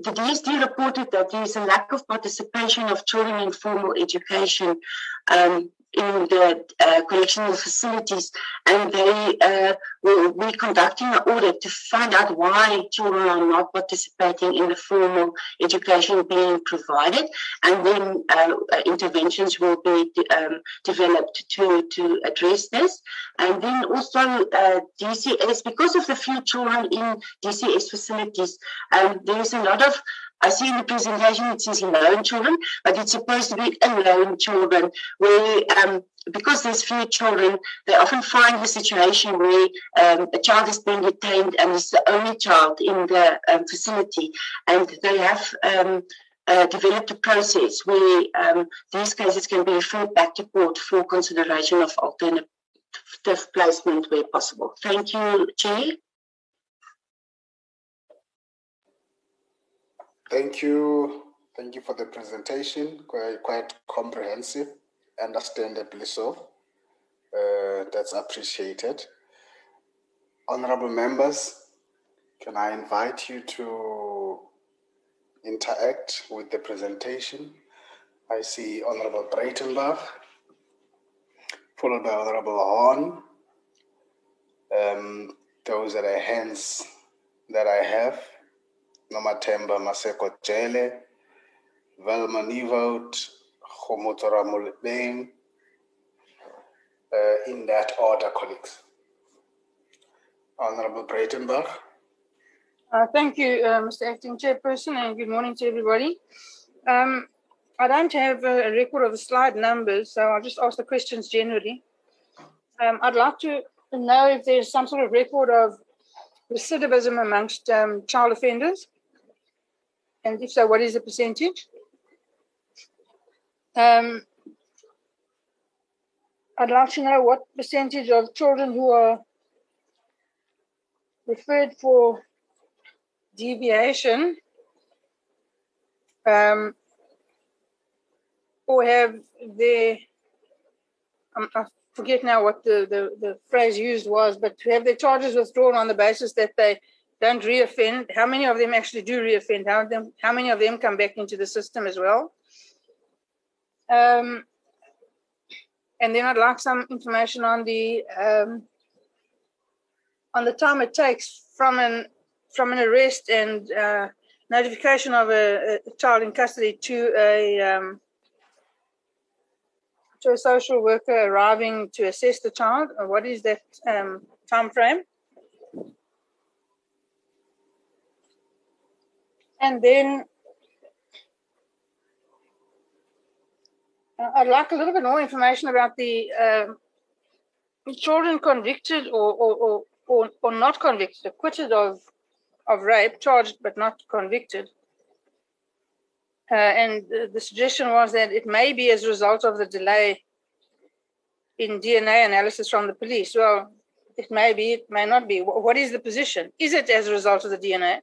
the DSD reported that there is a lack of participation of children in formal education. Um, in the uh, correctional facilities, and they uh, will be conducting an audit to find out why children are not participating in the formal education being provided, and then uh, interventions will be um, developed to, to address this. And then also uh, DCS, because of the few children in DCS facilities, um, there's a lot of I see in the presentation it says lone children, but it's supposed to be alone children where um, because there's few children, they often find the situation where um, a child is being detained and is the only child in the um, facility, and they have um, uh, developed a process where um, these cases can be referred back to court for consideration of alternative placement where possible. Thank you, Chair. Thank you. Thank you for the presentation. Quite, quite comprehensive, understandably so. Uh, that's appreciated. Honorable members, can I invite you to interact with the presentation? I see Honorable Breytenbach, followed by Honorable Horn. Um, those are the hands that I have. Nomathemba Maseko Jele, Velma Nieuwoud, Khomotora Mulbeng, uh, in that order, colleagues. Honorable Breytenbach. Uh, thank you, uh, Mr. Acting Chairperson, and good morning to everybody. Um, I don't have a record of the slide numbers, so I'll just ask the questions generally. Um, I'd like to know if there's some sort of record of recidivism amongst um, child offenders. And if so, what is the percentage? Um, I'd like to know what percentage of children who are referred for deviation um, or have their, um, I forget now what the, the, the phrase used was, but to have their charges withdrawn on the basis that they don't reoffend. How many of them actually do reoffend? How, them, how many of them come back into the system as well? Um, and then I'd like some information on the um, on the time it takes from an from an arrest and uh, notification of a, a, child in custody to a um, to a social worker arriving to assess the child. What is that um, time frame? And then uh, I'd like a little bit more information about the uh, children convicted or, or, or, or, or not convicted, acquitted of, of rape, charged but not convicted. Uh, and the suggestion was that it may be as a result of the delay in DNA analysis from the police. Well, it may be, it may not be. What is the position? Is it as a result of the DNA?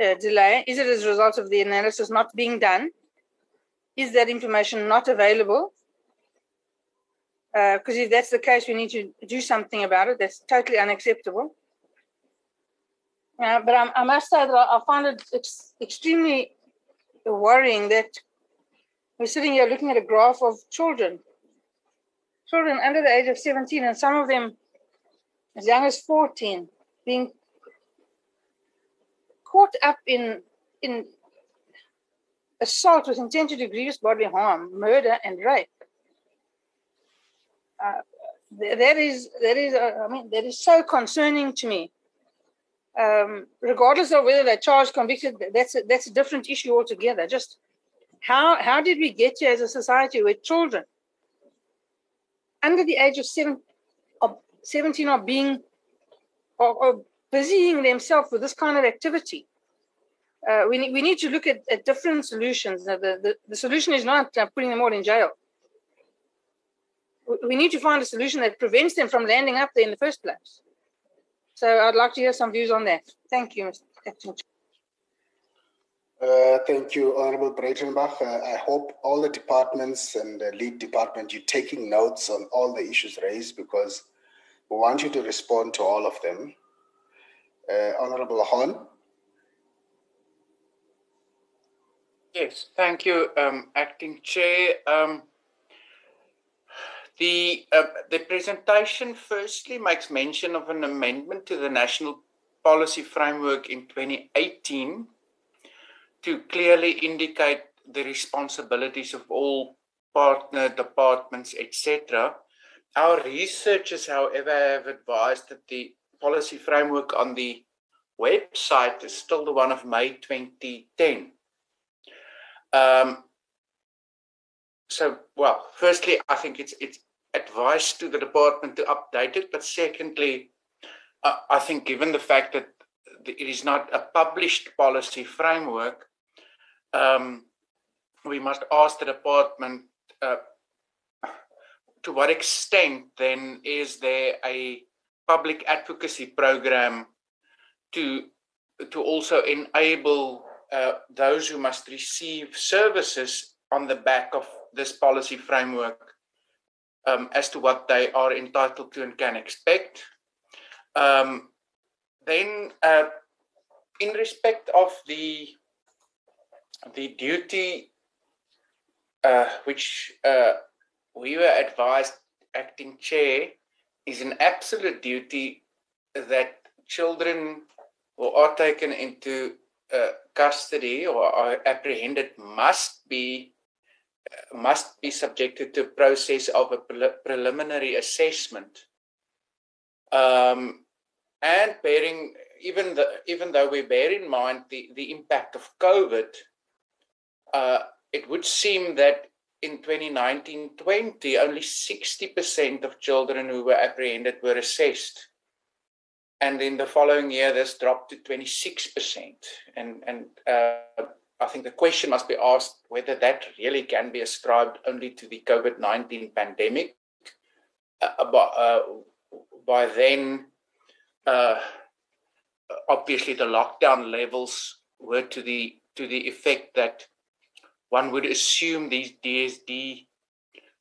Uh, delay? Is it as a result of the analysis not being done? Is that information not available? Because uh, if that's the case, we need to do something about it. That's totally unacceptable. Uh, but I, I, must say that I, find it ex- extremely worrying that we're sitting here looking at a graph of children, children under the age of 17, and some of them as young as 14, being caught up in in assault with intent to do grievous bodily harm, murder, and rape. Uh, that is that is uh, I mean that is so concerning to me. Um, regardless of whether they're charged, convicted, that's a, that's a different issue altogether. Just how how did we get here as a society where children under the age of seven, of 17 are being are busying themselves with this kind of activity. Uh, we, need, we need to look at, at different solutions. The, the, the solution is not uh, putting them all in jail. We need to find a solution that prevents them from landing up there in the first place. So I'd like to hear some views on that. Thank you, Mr. Acting uh, thank you, Honorable Breytenbach. Uh, I hope all the departments and the lead department, you're taking notes on all the issues raised because we want you to respond to all of them. Uh, Honorable Horn. Yes, thank you, um, Acting Chair. Um, The, uh, the presentation firstly makes mention of an amendment to the National Policy Framework in 2018 to clearly indicate the responsibilities of all partner departments, etc. Our researchers, however, have advised that the policy framework on the website is still the one of May 2010. Um, so, well, firstly, I think it's it's advice to the department to update it. But secondly, uh, I think given the fact that it is not a published policy framework, um, we must ask the department uh, to what extent then is there a public advocacy program to to also enable uh, those who must receive services on the back of this policy framework um, as to what they are entitled to and can expect. Um, then, uh, in respect of the the duty uh, which uh, we were advised, acting chair, is an absolute duty that children who are taken into uh, custody or are apprehended must be must be subjected to a process of a pre- preliminary assessment. Um, and bearing, even, the, even though we bear in mind the, the impact of COVID, uh, it would seem that in 2019-20, only 60% of children who were apprehended were assessed. And in the following year, this dropped to 26%. And, and uh, I think the question must be asked whether that really can be ascribed only to the COVID 19 pandemic. Uh, by, uh, by then, uh, obviously, the lockdown levels were to the to the effect that one would assume these DSD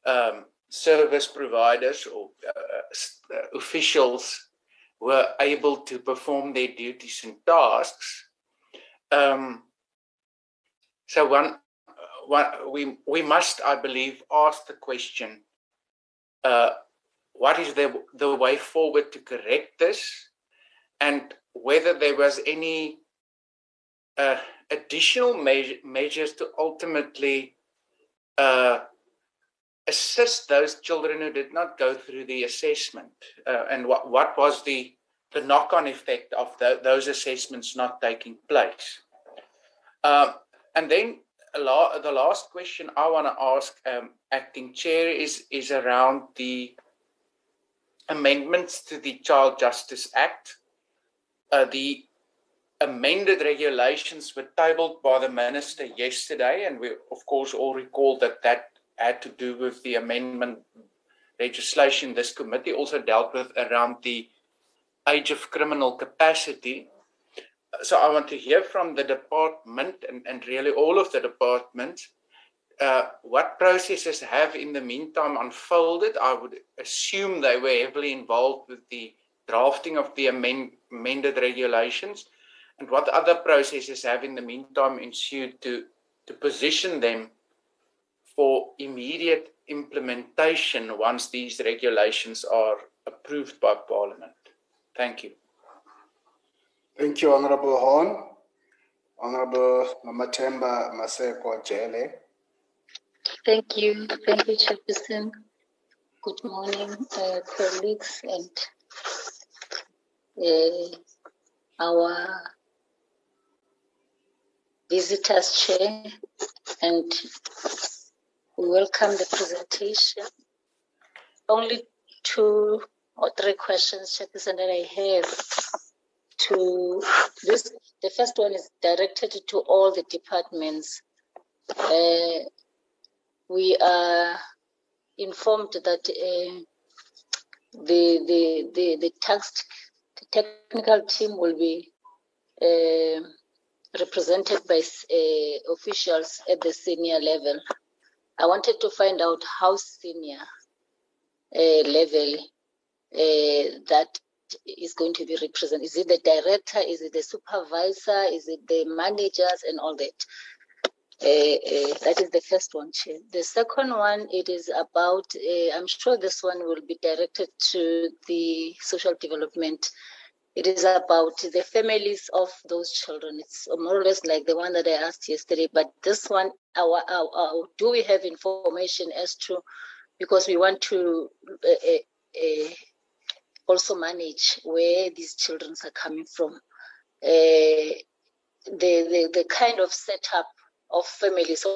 um, service providers or uh, uh, officials were able to perform their duties and tasks. Um, so one, one, we we must, I believe, ask the question: uh, What is the the way forward to correct this, and whether there was any uh, additional measure, measures to ultimately uh, assist those children who did not go through the assessment, uh, and what what was the the knock-on effect of the, those assessments not taking place. Uh, and then the last question I want to ask um, acting chair is is around the amendments to the Child Justice Act. Uh, the amended regulations were tabled by the minister yesterday, and we of course all recall that that had to do with the amendment legislation this committee also dealt with around the age of criminal capacity so I want to hear from the department and, and really all of the departments uh, what processes have in the meantime unfolded. I would assume they were heavily involved with the drafting of the amend, amended regulations and what other processes have in the meantime ensued to, to position them for immediate implementation once these regulations are approved by Parliament. Thank you. Thank you, Honorable Horn. Honorable Mamatemba Maseko Jele. Thank you. Thank you, Chairperson. Good morning, uh, colleagues and uh, our visitors chair and we welcome the presentation. Only two or three questions, Chairperson, that I have to this. The first one is directed to all the departments. Uh, we are informed that uh, the, the the the tax technical team will be uh, represented by uh, officials at the senior level. I wanted to find out how senior uh, level uh, that is going to be represented? Is it the director? Is it the supervisor? Is it the managers and all that? uh, that is the first one. The second one, it is about, uh, I'm sure this one will be directed to the social development. It is about the families of those children. It's more or less like the one that I asked yesterday, but this one, our, our, our do we have information as to, because we want to uh, also manage where these children are coming from. the, the, the kind of setup of families of,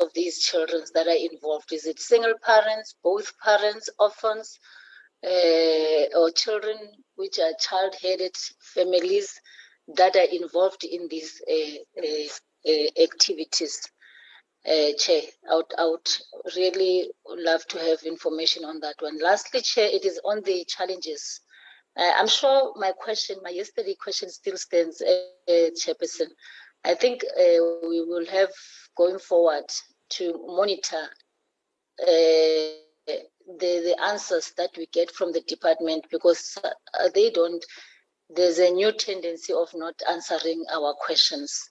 of these children that are involved? Is it single parents, both parents, orphans, uh, or children which are child-headed families that are involved in these uh, uh, activities? Uh, Chair, I would, I would really love to have information on that one. Lastly, Chair, it is on the challenges. Uh, I'm sure my question, my yesterday question still stands, uh, Chairperson. I think uh, we will have going forward to monitor uh, the the answers that we get from the department because uh, they don't. There's a new tendency of not answering our questions,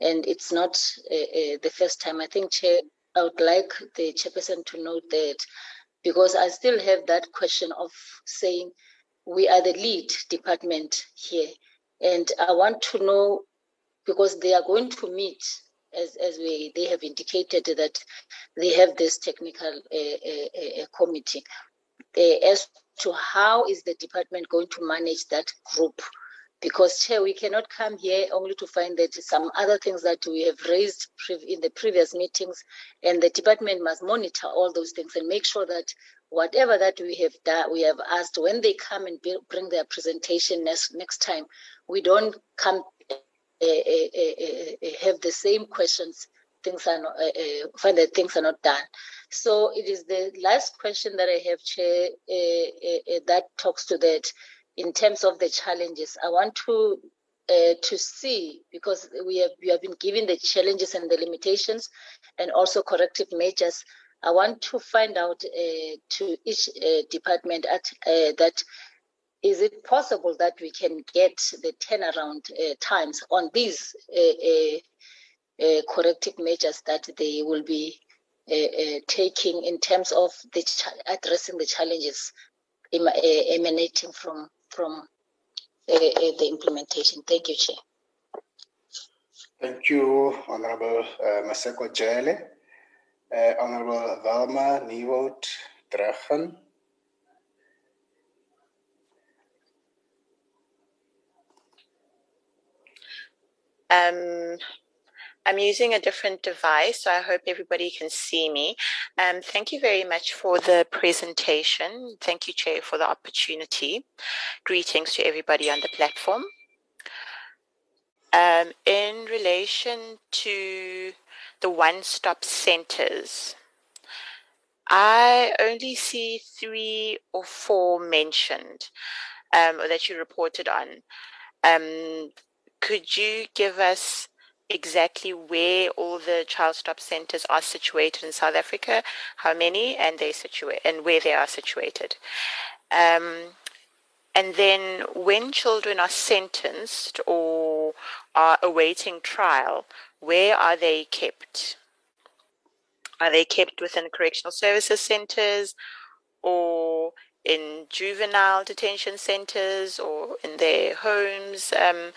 and it's not uh, uh, the first time. I think, Chair, I would like the chairperson to note that because I still have that question of saying we are the lead department here, and I want to know because they are going to meet as, as we they have indicated that they have this technical uh, uh, uh, committee. As to how is the department going to manage that group? Because chair we cannot come here only to find that some other things that we have raised in the previous meetings and the department must monitor all those things and make sure that whatever that we have done we have asked when they come and bring their presentation next next time we don't come Eh, eh, eh, have the same questions things are not find that things are not done. So it is the last question that i have chair that talks to that in terms of the challenges. I want to uh, to see because we have we have been given the challenges and the limitations and also corrective measures. I want to find out uh, to each uh, department at that is it possible that we can get the turnaround uh, times on these uh, uh, corrective measures that they will be taking in terms of the addressing the challenges emanating from from the implementation? Thank you, Chair. Thank you, Honorable uh, Maseko Jele. Uh, Honorable Valma Nieuwoud Drachen. Um, I'm using a different device, so I hope everybody can see me. Um, thank you very much for the presentation. Thank you, Chair, for the opportunity. Greetings to everybody on the platform. Um, in relation to the one-stop centers, I only see three or four mentioned um, that you reported on. Um, could you give us exactly where all the child stop centers are situated in South Africa, how many, and they situate and where they are situated. Um, and then when children are sentenced or are awaiting trial, where are they kept? Are they kept within correctional services centers or in juvenile detention centers or in their homes? Um,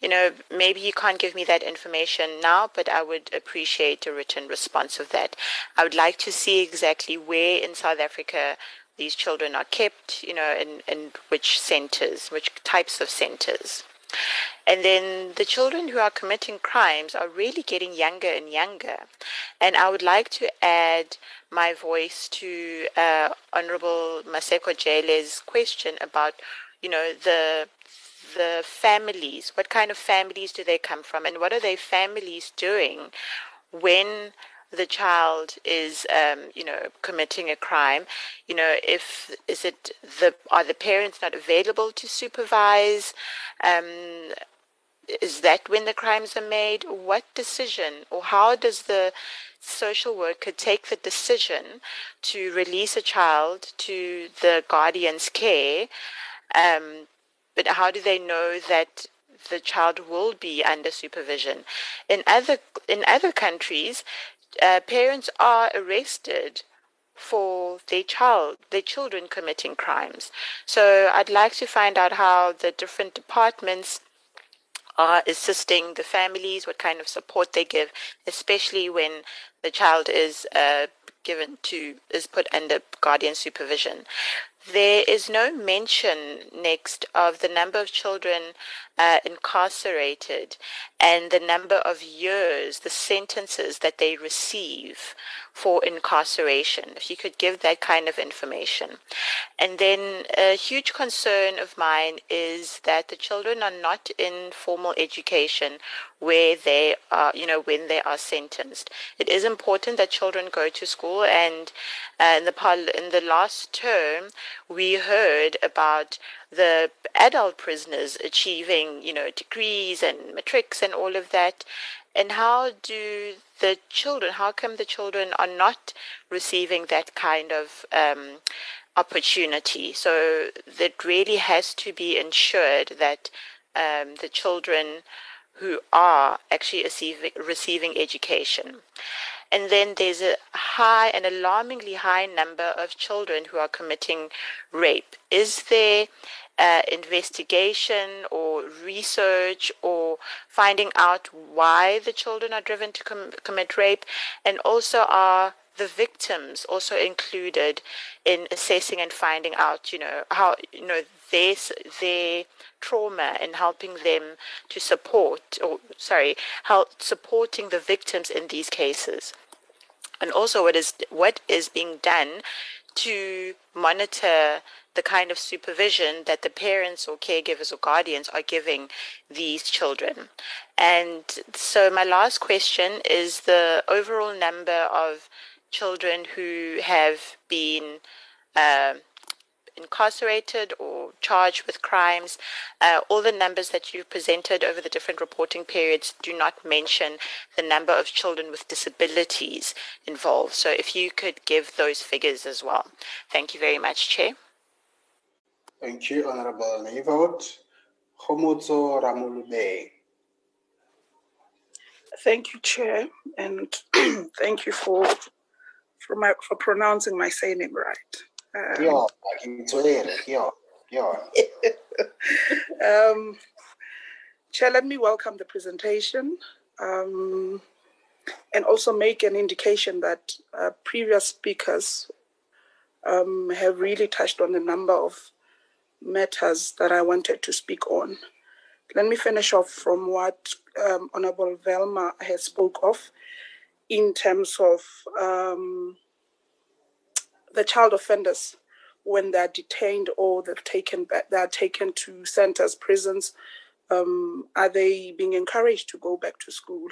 you know, maybe you can't give me that information now, but I would appreciate a written response of that. I would like to see exactly where in South Africa these children are kept, you know, and, and which centers, which types of centers. And then the children who are committing crimes are really getting younger and younger. And I would like to add my voice to uh, Honorable Maseko Jele's question about, you know, the the families? What kind of families do they come from? And what are their families doing when the child is, um, you know, committing a crime? You know, if is it the are the parents not available to supervise? Um, is that when the crimes are made? What decision or how does the social worker take the decision to release a child to the guardian's care? Um, but how do they know that the child will be under supervision. In other in other countries, uh, parents are arrested for their child, their children committing crimes. So I'd like to find out how the different departments are assisting the families, what kind of support they give, especially when the child is uh, given to is put under guardian supervision. There is no mention next of the number of children uh, incarcerated and the number of years, the sentences that they receive for incarceration. If you could give that kind of information. And then a huge concern of mine is that the children are not in formal education where they are, you know, when they are sentenced. It is important that children go to school and uh, in the in the last term we heard about the adult prisoners achieving, you know, degrees and matrics and all of that. And how do the children, how come the children are not receiving that kind of um, opportunity? So that really has to be ensured that um, the children who are actually receiving, receiving education. And then there's a high, an alarmingly high number of children who are committing rape. Is there uh, investigation or research or finding out why the children are driven to com- commit rape? And also, are the victims also included in assessing and finding out, you know, how, you know, their, their trauma and helping them to support, or sorry, help supporting the victims in these cases. And also what is what is being done to monitor the kind of supervision that the parents or caregivers or guardians are giving these children. And so my last question is the overall number of children who have been uh, incarcerated or charged with crimes. Uh, all the numbers that you've presented over the different reporting periods do not mention the number of children with disabilities involved. So if you could give those figures as well. Thank you very much, Chair. Thank you, Honorable Nivot. Homotso Ramulube. Thank you, Chair, and [CLEARS THROAT] thank you for for my for pronouncing my surname right. Um, yeah, yeah, [LAUGHS] um, Chair, let me welcome the presentation um, and also make an indication that uh, previous speakers um, have really touched on a number of matters that I wanted to speak on. Let me finish off from what um, Honorable Velma has spoke of in terms of um, the child offenders when they're detained or they're taken back, they're taken to centers, prisons. Um, are they being encouraged to go back to school?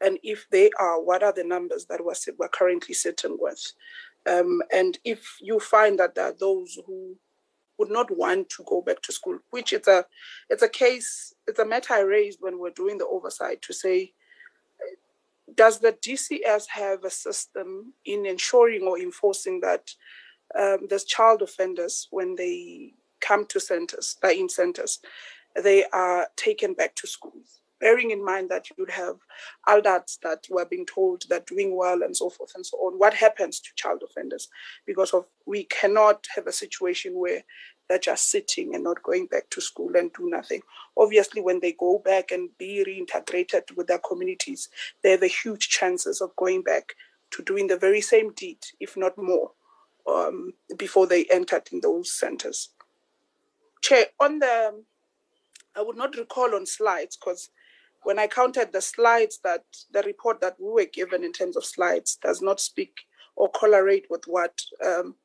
And if they are, what are the numbers that we're, we're currently sitting with? Um, and if you find that there are those who would not want to go back to school, which it's a it's a case, it's a matter I raised when we're doing the oversight to say does the DCS have a system in ensuring or enforcing that um, there's child offenders when they come to centers, they're in centers, they are taken back to schools? Bearing in mind that you'd have adults that were being told that doing well and so forth and so on. What happens to child offenders? Because of we cannot have a situation where they're just sitting and not going back to school and do nothing. Obviously, when they go back and be reintegrated with their communities, they have a huge chances of going back to doing the very same deed, if not more, um, before they entered in those centers. Chair, on the, I would not recall on slides because when I counted the slides that the report that we were given in terms of slides does not speak or correlate with what um,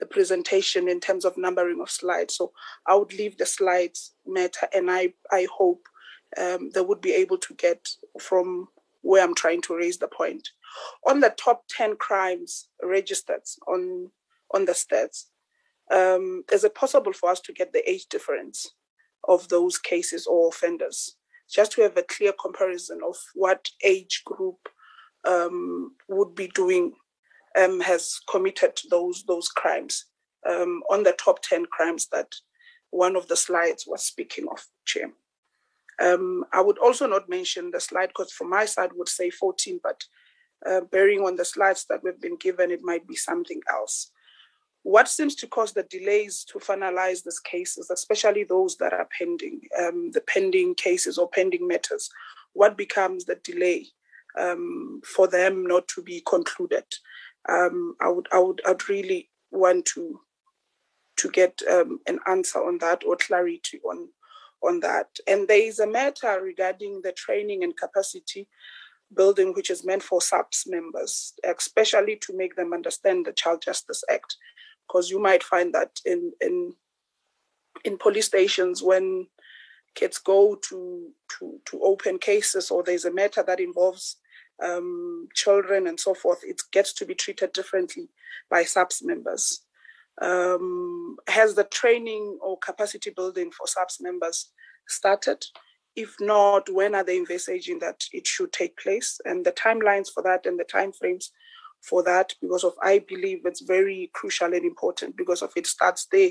the presentation in terms of numbering of slides. So I would leave the slides matter, and I I hope um, they would be able to get from where I'm trying to raise the point. On the top 10 crimes registered on on the stats, um, is it possible for us to get the age difference of those cases or offenders, just to have a clear comparison of what age group um, would be doing um, has committed those those crimes um, on the top 10 crimes that one of the slides was speaking of, Chair. Um, I would also not mention the slide because from my side would say 14, but uh, bearing on the slides that we've been given, it might be something else. What seems to cause the delays to finalize these cases, especially those that are pending, um, the pending cases or pending matters? What becomes the delay um, for them not to be concluded? Um, I would, I would, I'd really want to to get um, an answer on that or clarity on on that. And there is a matter regarding the training and capacity building, which is meant for SAPS members, especially to make them understand the Child Justice Act, because you might find that in in in police stations when kids go to to to open cases or there's a matter that involves um, children and so forth, it gets to be treated differently by SAPS members. Um, has the training or capacity building for SAPS members started? If not, when are they envisaging that it should take place? And the timelines for that and the timeframes for that, because of I believe it's very crucial and important because of it starts there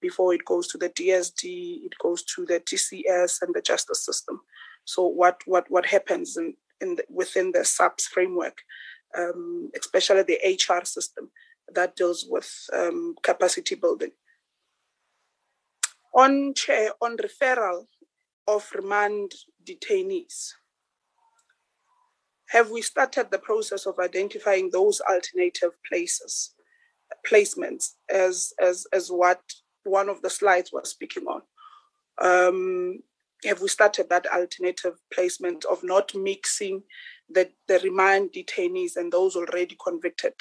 before it goes to the DSD, it goes to the DCS and the justice system. So what what what happens in, in the, within the SAPS framework, um, especially the HR system that deals with um, capacity building. On chair, on referral of remand detainees, have we started the process of identifying those alternative places, placements, as as as what one of the slides was speaking on? Um, have we started that alternative placement of not mixing the, the remand detainees and those already convicted?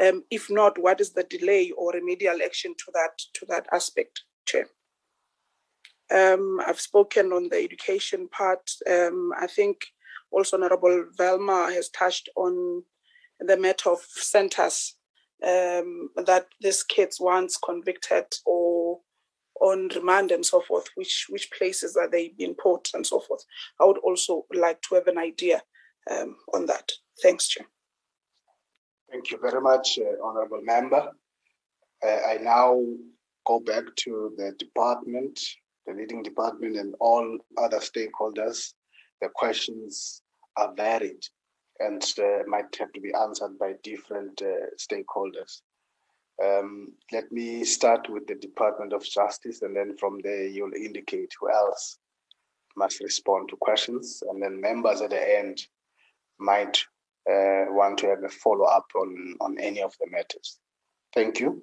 Um, if not, what is the delay or remedial action to that to that aspect, Chair? Um, I've spoken on the education part. Um, I think also Honorable Velma has touched on the matter of centers um, that these kids once convicted or on remand and so forth, which which places are they being put and so forth. I would also like to have an idea um, on that. Thanks, Chair. Thank you very much, uh, Honorable Member. Uh, I now go back to the department, the leading department, and all other stakeholders. The questions are varied and uh, might have to be answered by different uh, stakeholders. Um, let me start with the Department of Justice, and then from there, you'll indicate who else must respond to questions, and then members at the end might uh, want to have a follow up on, on any of the matters. Thank you.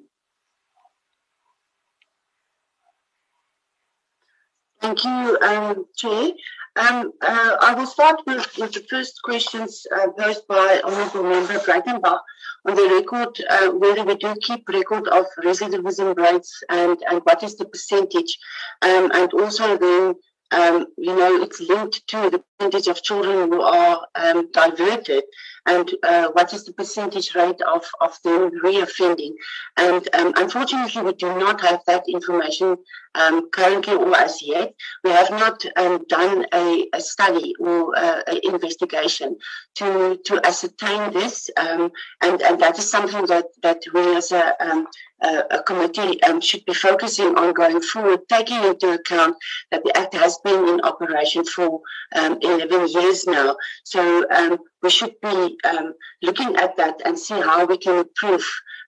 Thank you, um, Chair. Um, uh, I will start with, with the first questions uh, posed by Honourable Member Breytenbach on the record, uh, whether we do keep record of recidivism rates and, and what is the percentage, um, and also then um, you know, it's linked to the percentage of children who are um, diverted and uh, what is the percentage rate of, of them reoffending. And um, unfortunately, we do not have that information um, currently or as yet. We have not um, done a, a, study or uh, an investigation to, to ascertain this. Um, and, and that is something that, that we as a, um, a committee um, should be focusing on going forward, taking into account that the Act has been in operation for 11 years now. So we should be um, looking at that and see how we can improve,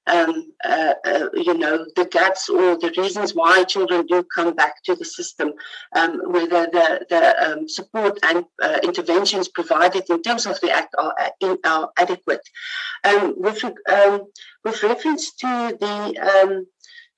um, uh, uh, you know, the gaps or the reasons why children do come back to the system, um, whether the, the um, support and uh, interventions provided in terms of the Act are, uh, are adequate. Um, with, um, with reference to the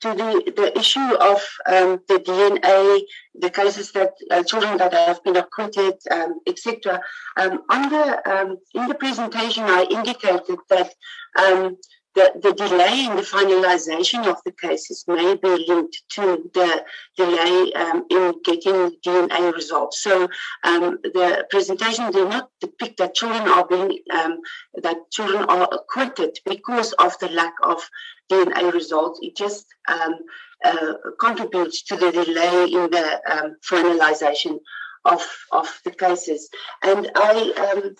to the, the issue of um, the DNA, the cases that uh, children that have been acquitted, um, etc. Um, on the um, in the presentation, I indicated that um, the, the delay in the finalization of the cases may be linked to the delay um, in getting DNA results. So um, the presentation did not depict that children are being um, that children are acquitted because of the lack of DNA results. It just um, uh, contributes to the delay in the um, finalization of of the cases. And I um,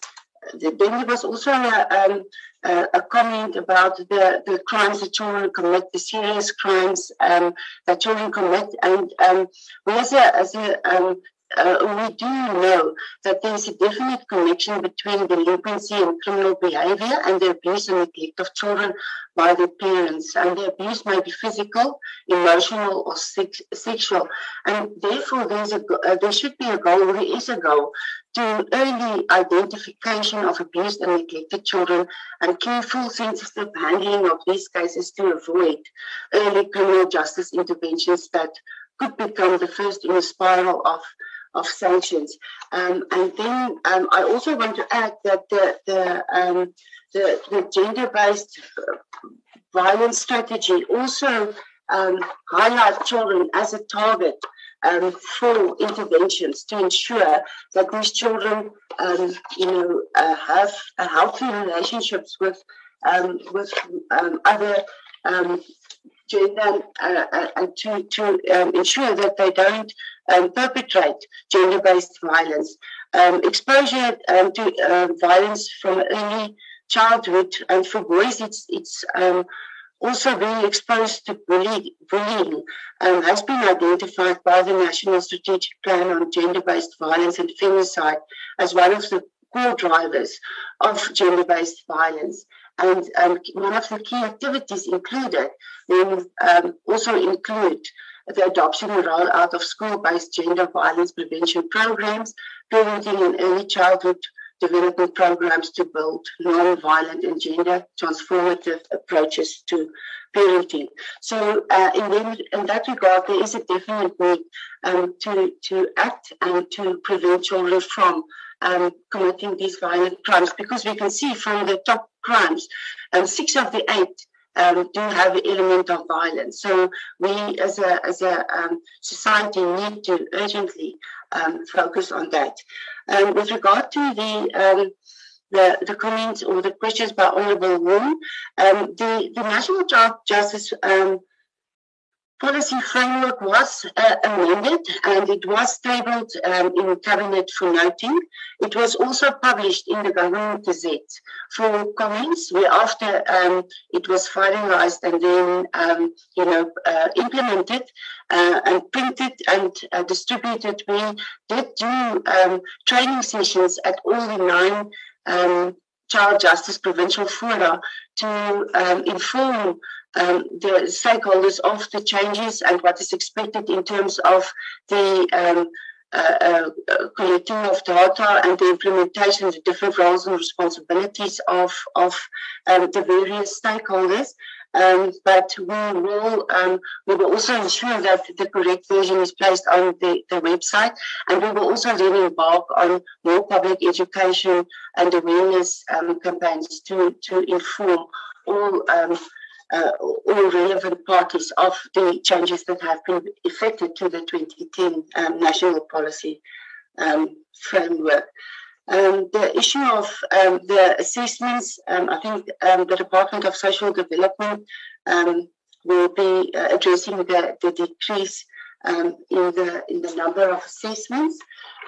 there was also a, um, a, comment about the, the crimes that children commit, the serious crimes um, that children commit. And um, we as a, as a um, uh, we do know that there's a definite connection between delinquency and criminal behavior and the abuse and neglect of children by their parents. And the abuse may be physical, emotional, or sex- sexual. And therefore, there's a, uh, there should be a goal, or there is a goal to early identification of abused and neglected children and careful, sensitive handling of these cases to avoid early criminal justice interventions that could become the first in a spiral of of sanctions. Um, and then um, I also want to add that the the um, the, the gender-based violence strategy also um, highlights children as a target um, for interventions to ensure that these children, um, you know, uh, have healthy relationships with with other gender uh, uh, and to to um, ensure that they don't perpetrate gender-based violence. exposure to violence from early childhood and for boys, it's it's also being exposed to bully, bullying um, has been identified by the National Strategic Plan on Gender-Based Violence and Femicide as one of the core drivers of gender-based violence. And um, one of the key activities included then um, also include the adoption and rollout of school-based gender violence prevention programs, parenting and early childhood development programs to build non-violent and gender transformative approaches to parenting. So uh, in, them, in, that regard, there is a definite need um, to, to act and to prevent children from um, committing these violent crimes because we can see from the top crimes, um, six of the eight um, do have an element of violence. So we, as a as a um, society, need to urgently um, focus on that. Um, with regard to the um, the, the comments or the questions by Honorable Woon, um, the, the National Child Justice um, policy framework was uh, amended and it was tabled um, in cabinet for noting. It was also published in the government gazette for comments. After um, it was finalized and then um, you know uh, implemented uh, and printed and uh, distributed, we did do um, training sessions at all the nine um, child justice provincial fora to um, inform um, the stakeholders of the changes and what is expected in terms of the um, uh, uh, collecting of data and the implementation of the different roles and responsibilities of, of um, the various stakeholders. Um, but we will um, we will also ensure that the correct version is placed on the, the website, and we will also then embark on more public education and awareness um, campaigns to to inform all um, uh, all relevant parties of the changes that have been effected to the 2010 um, national policy um, framework. Um, the issue of um, the assessments, um, I think um, the Department of Social Development will be uh, addressing the, the decrease in the in the number of assessments.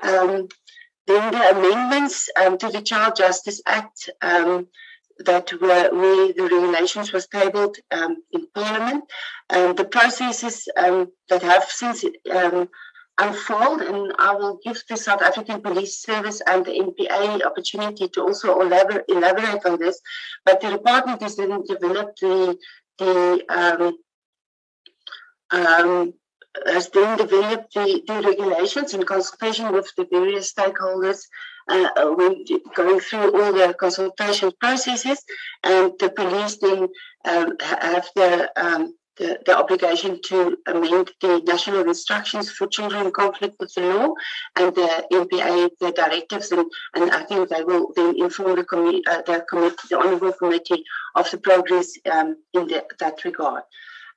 then the amendments to the Child Justice Act that were where the regulations was tabled um, in Parliament. and the processes um, that have since um, unfold, and I will give the South African Police Service and the NPA opportunity to also elaborate, elaborate on this. But the department has then developed the the um, um, has then developed the, the regulations in consultation with the various stakeholders uh, uh, when going through all the consultation processes, and the police then um, have the, um, the, the obligation to amend the national instructions for children in conflict with the law and the NPA, the directives, and, and I think they will then inform the, committee, uh, the committee, the honourable committee, of the progress um, in the, that regard.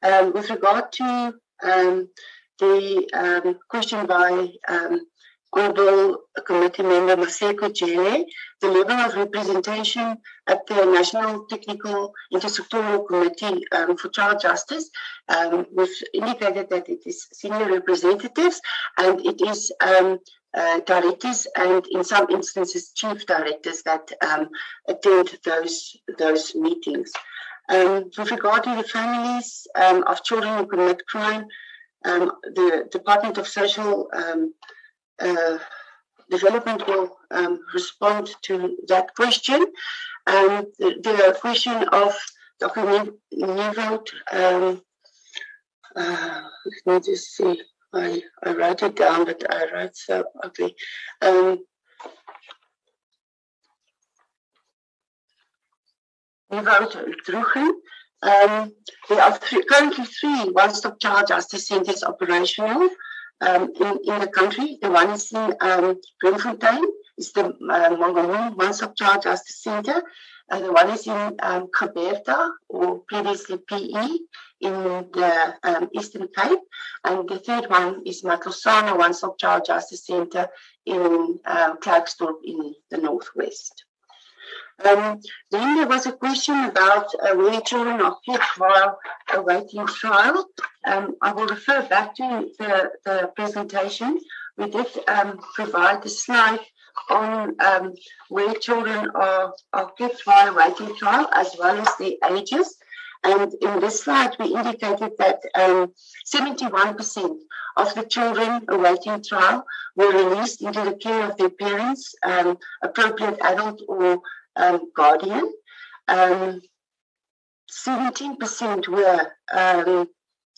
Um, with regard to um, the um, question by Honorable Committee Member Maseko Jele, the level of representation at the National Technical Intersectoral Committee um, for Child Justice. Um, we've indicated that it is senior representatives and it is um, uh, directors and in some instances chief directors that um, attend those those meetings. Um, with regard to the families um, of children who commit crime, the Department of Social uh, Development will um, respond to that question. Um, the, the, question of Dr. Newhoudt, um, uh, let me just see. I, I write it down, but I write so ugly. Um, Druchen. Um, there are three, currently three one-stop child justice centers operational um, in, in the country. The one is in um, Bloemfontein, is the uh, Mangaung One-Stop Child Justice Center. Uh, the one is in um, or previously PE, in the um, Eastern Cape. And the third one is Matlosana One-Stop Child Justice Center in um, in the Northwest. Um, then there was a question about uh, where children are kept while awaiting trial. Um, I will refer back to the, the presentation. We did um, provide the slide on um, where children are, are kept while awaiting trial as well as the ages. And in this slide, we indicated that 71% um, of the children awaiting trial were released into the care of their parents, um, appropriate adult or um, guardian. Um, 17% were um,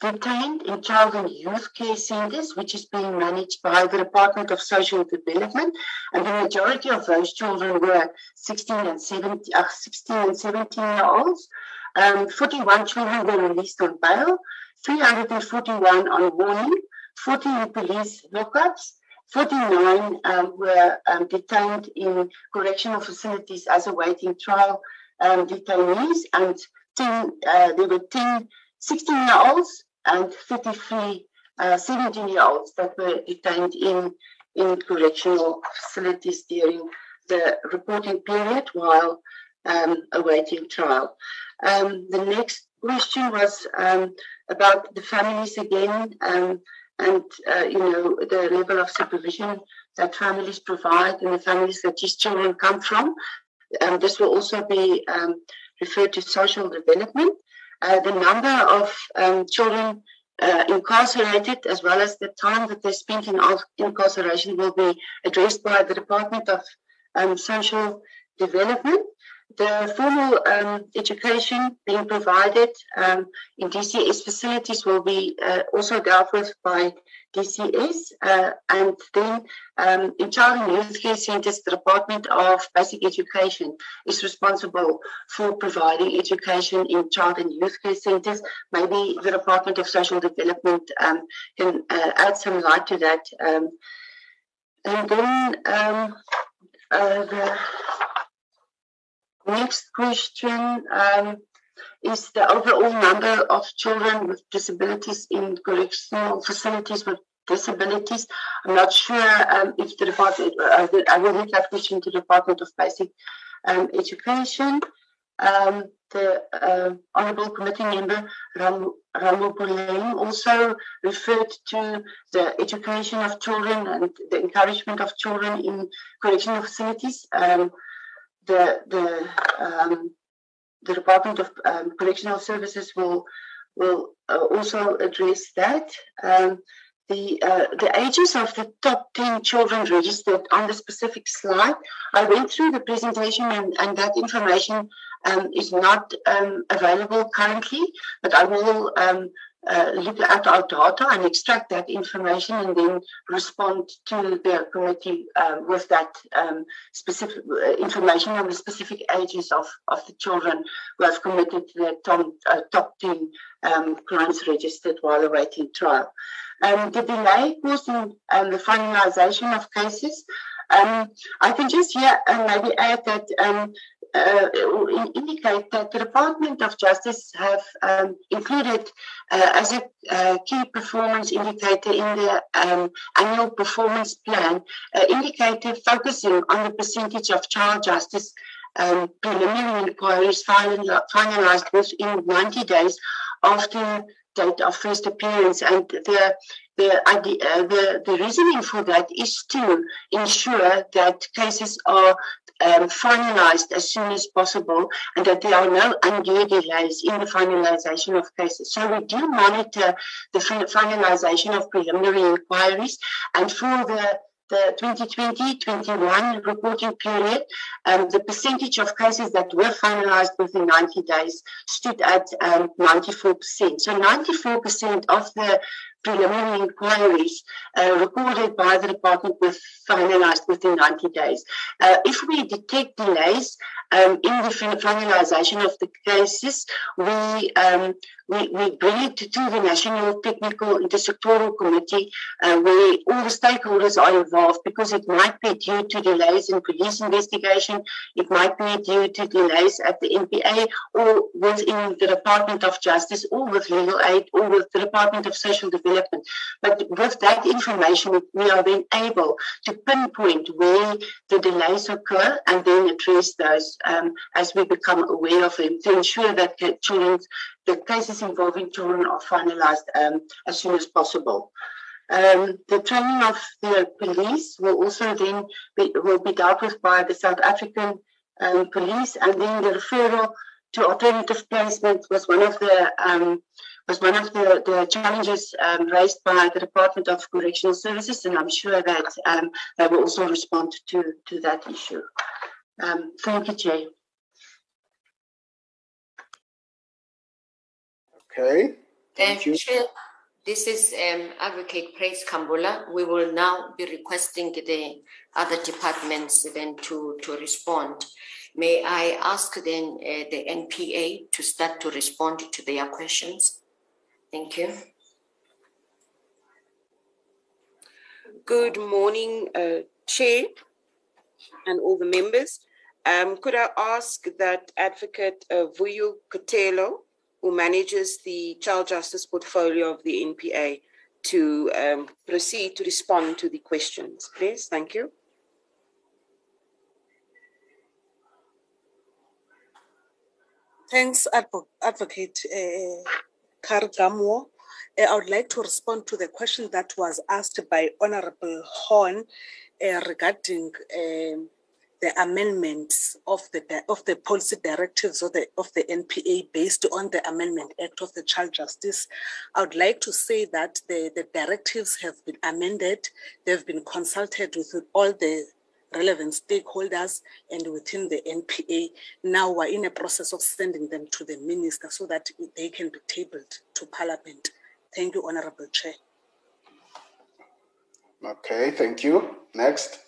detained in child and youth care centers, which is being managed by the Department of Social Development. And the majority of those children were 16 and 17, uh, 16 and 17 year olds. Um, 41 children were released on bail, 341 on warning, 14 police lockups, 49 um, were um, detained in correctional facilities as awaiting trial um, detainees, and 10, uh, there were 10 16 year olds and 33 uh, 17 year olds that were detained in, in correctional facilities during the reporting period while um, awaiting trial. Um, the next question was um, about the families again and uh, you know the level of supervision that families provide and the families that these children come from. Um, this will also be um, referred to social development. Uh, the number of um, children uh, incarcerated, as well as the time that they spent in incarceration, will be addressed by the Department of um, Social Development the formal um, education being provided um, in DCS facilities will be uh, also dealt with by DCS. Uh, and then um, in child and youth care centers, the Department of Basic Education is responsible for providing education in child and youth care centers. Maybe the Department of Social Development um, can uh, add some light to that. Um, and then um, uh, the Next question um, is the overall number of children with disabilities in correctional facilities with disabilities. I'm not sure um, if the department, uh, I will leave that question to the Department of Basic um, Education. Um, the uh, Honourable Committee Member Ram, Ramu also referred to the education of children and the encouragement of children in correctional facilities. The the um, the Department of um, Correctional Services will will uh, also address that. Um, the uh, the ages of the top 10 children registered on the specific slide. I went through the presentation and, and that information um, is not um, available currently, but I will um, look at our data and extract that information and then respond to the committee uh, with that um, specific uh, information on the specific ages of, of the children who have committed the top, uh, top 10 um, crimes registered while awaiting trial. Um, the delay caused in um, the finalization of cases um, I can just here uh, maybe add that um, uh, indicate that the Department of Justice have um, included uh, as a uh, key performance indicator in the um, annual performance plan, indicator focusing on the percentage of child justice um, preliminary inquiries finalized within 90 days after the date of first appearance. And the the, idea, uh, the the reasoning for that is to ensure that cases are um, finalized as soon as possible and that there are no undue delays in the finalization of cases. So we do monitor the finalization of preliminary inquiries and for the the 2020-21 reporting period, um, the percentage of cases that were finalized within 90 days stood at um, 94%. So 94% of the preliminary inquiries uh, recorded by the department were finalized within 90 days. Uh, if we detect delays um, in the finalization of the cases, we, um, we, we bring it to, the National Technical Intersectoral Committee uh, where all the stakeholders are involved because it might be due to delays in police investigation, it might be due to delays at the NPA or within the Department of Justice or with legal aid or with the Department of Social Development. But with that information, we are then able to pinpoint where the delays occur and then address those um, as we become aware of them to ensure that children's the cases involving children are finalized um, as soon as possible. Um, the training of the police will also then be, will be dealt with by the South African um, police, and then the referral to alternative placement was one of the um, was one of the, the challenges um, raised by the Department of Correctional Services, and I'm sure that um, they will also respond to to that issue. Thank you, Chair. Okay. Thank you. Chair, this is um, Advocate Praise Kambula. We will now be requesting the other departments then to, to respond. May I ask then uh, the NPA to start to respond to their questions? Thank you. Good morning, uh, Chair and all the members. Um, could I ask that Advocate uh, Vuyo Kotelo who manages the child justice portfolio of the NPA, to um, proceed to respond to the questions. Please, thank you. Thanks, Advo- Advocate uh, Kargamo. Uh, I would like to respond to the question that was asked by Honorable Horn uh, regarding um, the amendments of the of the policy directives of the of the NPA based on the Amendment Act of the Child Justice. I would like to say that the, the directives have been amended. They've been consulted with all the relevant stakeholders and within the NPA. Now we're in a process of sending them to the minister so that they can be tabled to Parliament. Thank you, Honorable Chair. Okay, thank you. Next.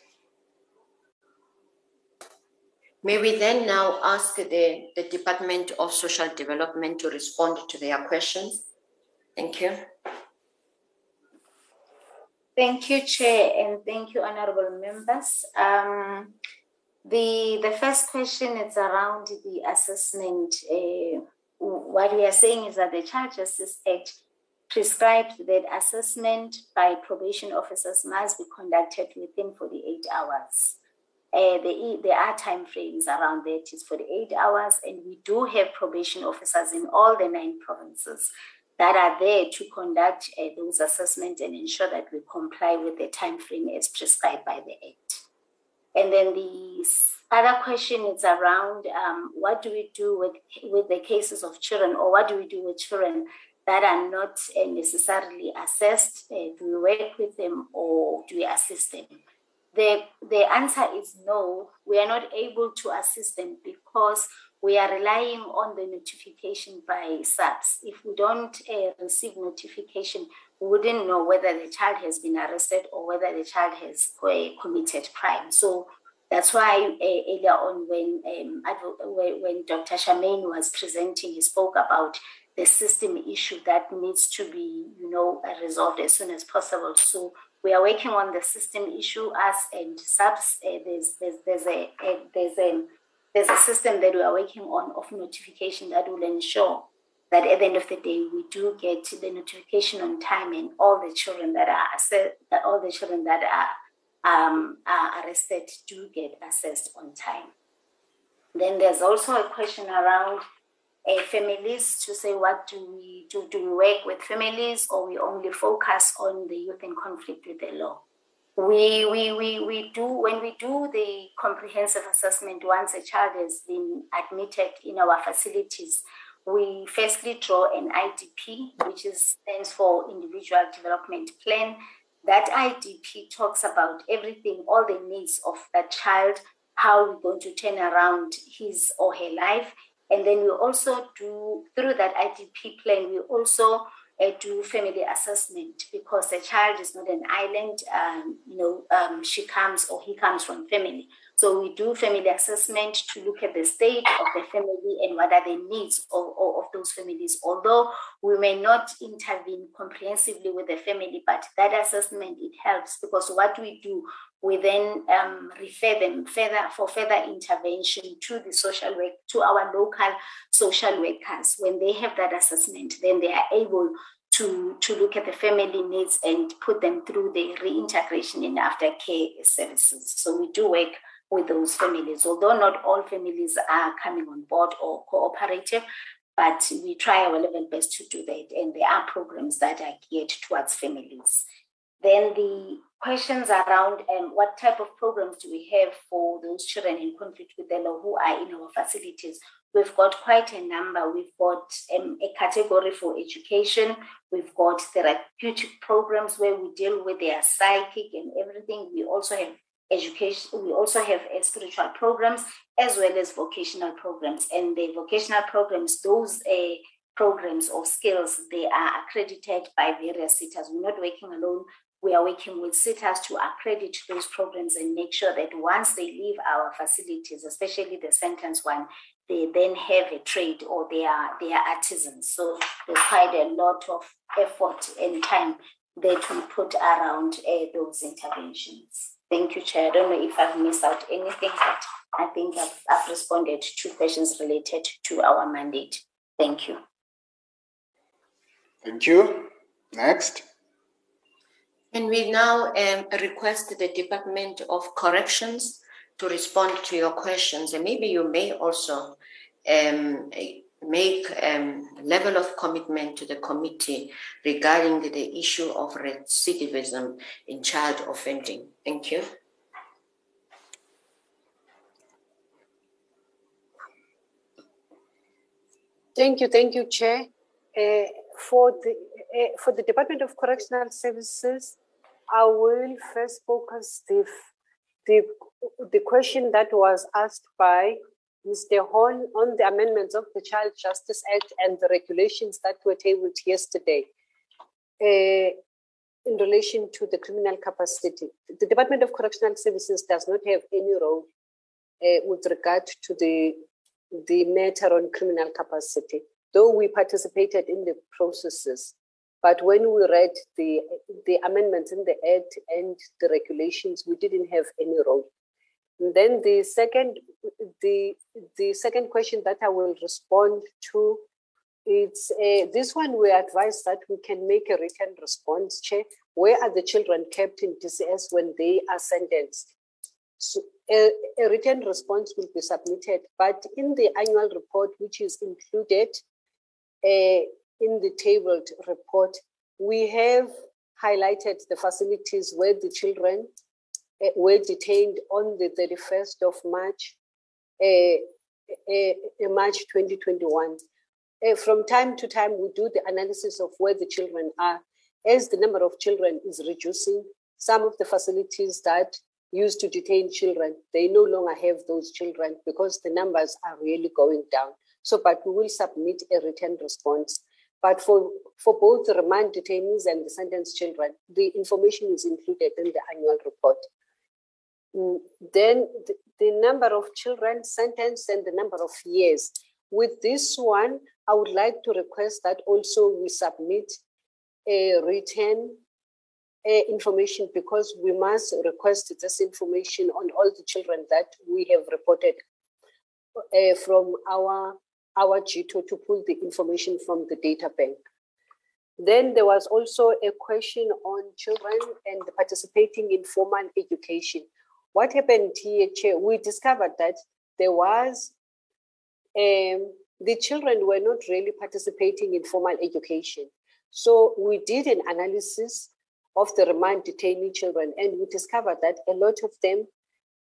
May we then now ask the, the Department of Social Development to respond to their questions? Thank you. Thank you, Chair, and thank you, honorable members. Um, the, the first question is around the assessment. Uh, what we are saying is that the Child Justice Act prescribes that assessment by probation officers must be conducted within 48 hours. Uh, the, there are time frames around that. It's 48 hours, and we do have probation officers in all the nine provinces that are there to conduct uh, those assessments and ensure that we comply with the time frame as prescribed by the Act. And then the other question is around um, what do we do with, with the cases of children, or what do we do with children that are not uh, necessarily assessed? Uh, do we work with them or do we assist them? The, the answer is no. We are not able to assist them because we are relying on the notification by SAPS. If we don't uh, receive notification, we wouldn't know whether the child has been arrested or whether the child has uh, committed crime. So that's why uh, earlier on, when, um, when, Dr. Charmaine was presenting, he spoke about the system issue that needs to be, you know, resolved as soon as possible. So we are working on the system issue as and subs. Uh, there's, there's, there's, a, a, there's, a, there's a system that we are working on of notification that will ensure that at the end of the day we do get the notification on time and all the children that are all the children that are, um, are arrested do get assessed on time. Then there's also a question around uh, families to say what do we do? Do we work with families or we only focus on the youth in conflict with the law? We, we, we, we do, when we do the comprehensive assessment, once a child has been admitted in our facilities, we firstly draw an IDP, which is, stands for Individual Development Plan. That IDP talks about everything, all the needs of that child, how we're going to turn around his or her life. And then we also do, through that IDP plan, we also uh, do family assessment because the child is not an island. Um, you know, um, she comes or he comes from family. So we do family assessment to look at the state of the family and what are the needs of, of, of, those families. Although we may not intervene comprehensively with the family, but that assessment it helps because what we do, we then um, refer them further for further intervention to the social work, to our local social workers. When they have that assessment, then they are able to, to look at the family needs and put them through the reintegration in aftercare services. So we do work with those families, although not all families are coming on board or cooperative, but we try our level best to do that. And there are programs that are geared towards families. Then the questions around um, what type of programs do we have for those children in conflict with the law who are in our facilities? We've got quite a number. We've got um, a category for education. We've got therapeutic programs where we deal with their psychic and everything. We also have education we also have uh, spiritual programs as well as vocational programs and the vocational programs those uh, programs or skills they are accredited by various SETAs we're not working alone we are working with SETAs to accredit those programs and make sure that once they leave our facilities especially the sentence one they then have a trade or they are they are artisans so there's quite a lot of effort and time that we put around uh, those interventions Thank you, Chair. I don't know if I've missed out anything, but I think I've, I've responded to questions related to our mandate. Thank you. Thank you. Next. And we now um, request the Department of Corrections to respond to your questions. And maybe you may also um, make um, level of commitment to the committee regarding the issue of recidivism in child offending. Thank you. Thank you, thank you, Chair. Uh, for the uh, for the Department of Correctional Services, I will first focus the the the question that was asked by Mr. Horn on the amendments of the Child Justice Act and the regulations that were tabled yesterday uh, in relation to the criminal capacity. The Department of Correctional Services does not have any role uh, with regard to the, the matter on criminal capacity, though we participated in the processes. But when we read the, the amendments in the Act and the regulations, we didn't have any role. Then the second, the the second question that I will respond to, it's uh, this one. We advise that we can make a written response check. Where are the children kept in DCS when they are sentenced? So a, a written response will be submitted, but in the annual report, which is included uh, in the tabled report, we have highlighted the facilities where the children uh, were detained on the 31st of March, uh, March 2021. from time to time, we do the analysis of where the children are. As the number of children is reducing, some of the facilities that used to detain children, they no longer have those children because the numbers are really going down. So, but we will submit a written response. But for, for both the remand detainees and the sentenced children, the information is included in the annual report. Mm, then the, the number of children sentenced and the number of years. With this one, I would like to request that also we submit a written uh, information because we must request this information on all the children that we have reported uh, from our our GITO to pull the information from the data bank. Then there was also a question on children and participating in formal education. What happened here? We discovered that there was, um, the children were not really participating in formal education. So we did an analysis of the remand detainee children, and we discovered that a lot of them,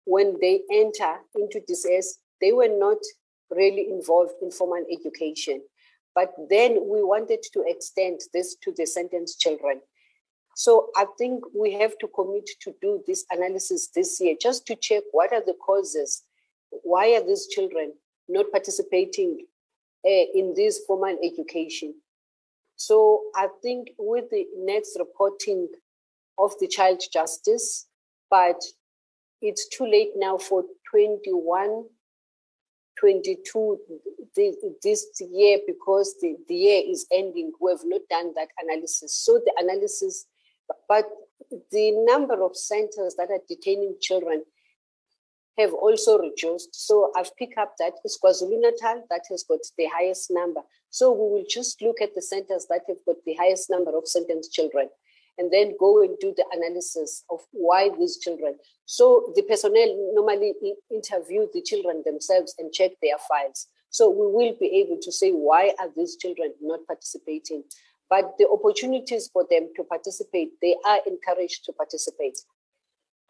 when they enter into DCS, they were not really involved in formal education. But then we wanted to extend this to the sentenced children. So I think we have to commit to do this analysis this year just to check what are the causes. Why are these children not participating uh, in this formal education? So I think with the next reporting of the child justice, but it's too late now for 21 22 this year because the, the year is ending. We have not done that analysis. So the analysis, but the number of centers that are detaining children have also reduced. So I've picked up that it's KwaZulu Natal that has got the highest number. So we will just look at the centers that have got the highest number of sentenced children and then go and do the analysis of why these children. So the personnel normally interview the children themselves and check their files. So we will be able to say why are these children not participating. But the opportunities for them to participate, they are encouraged to participate.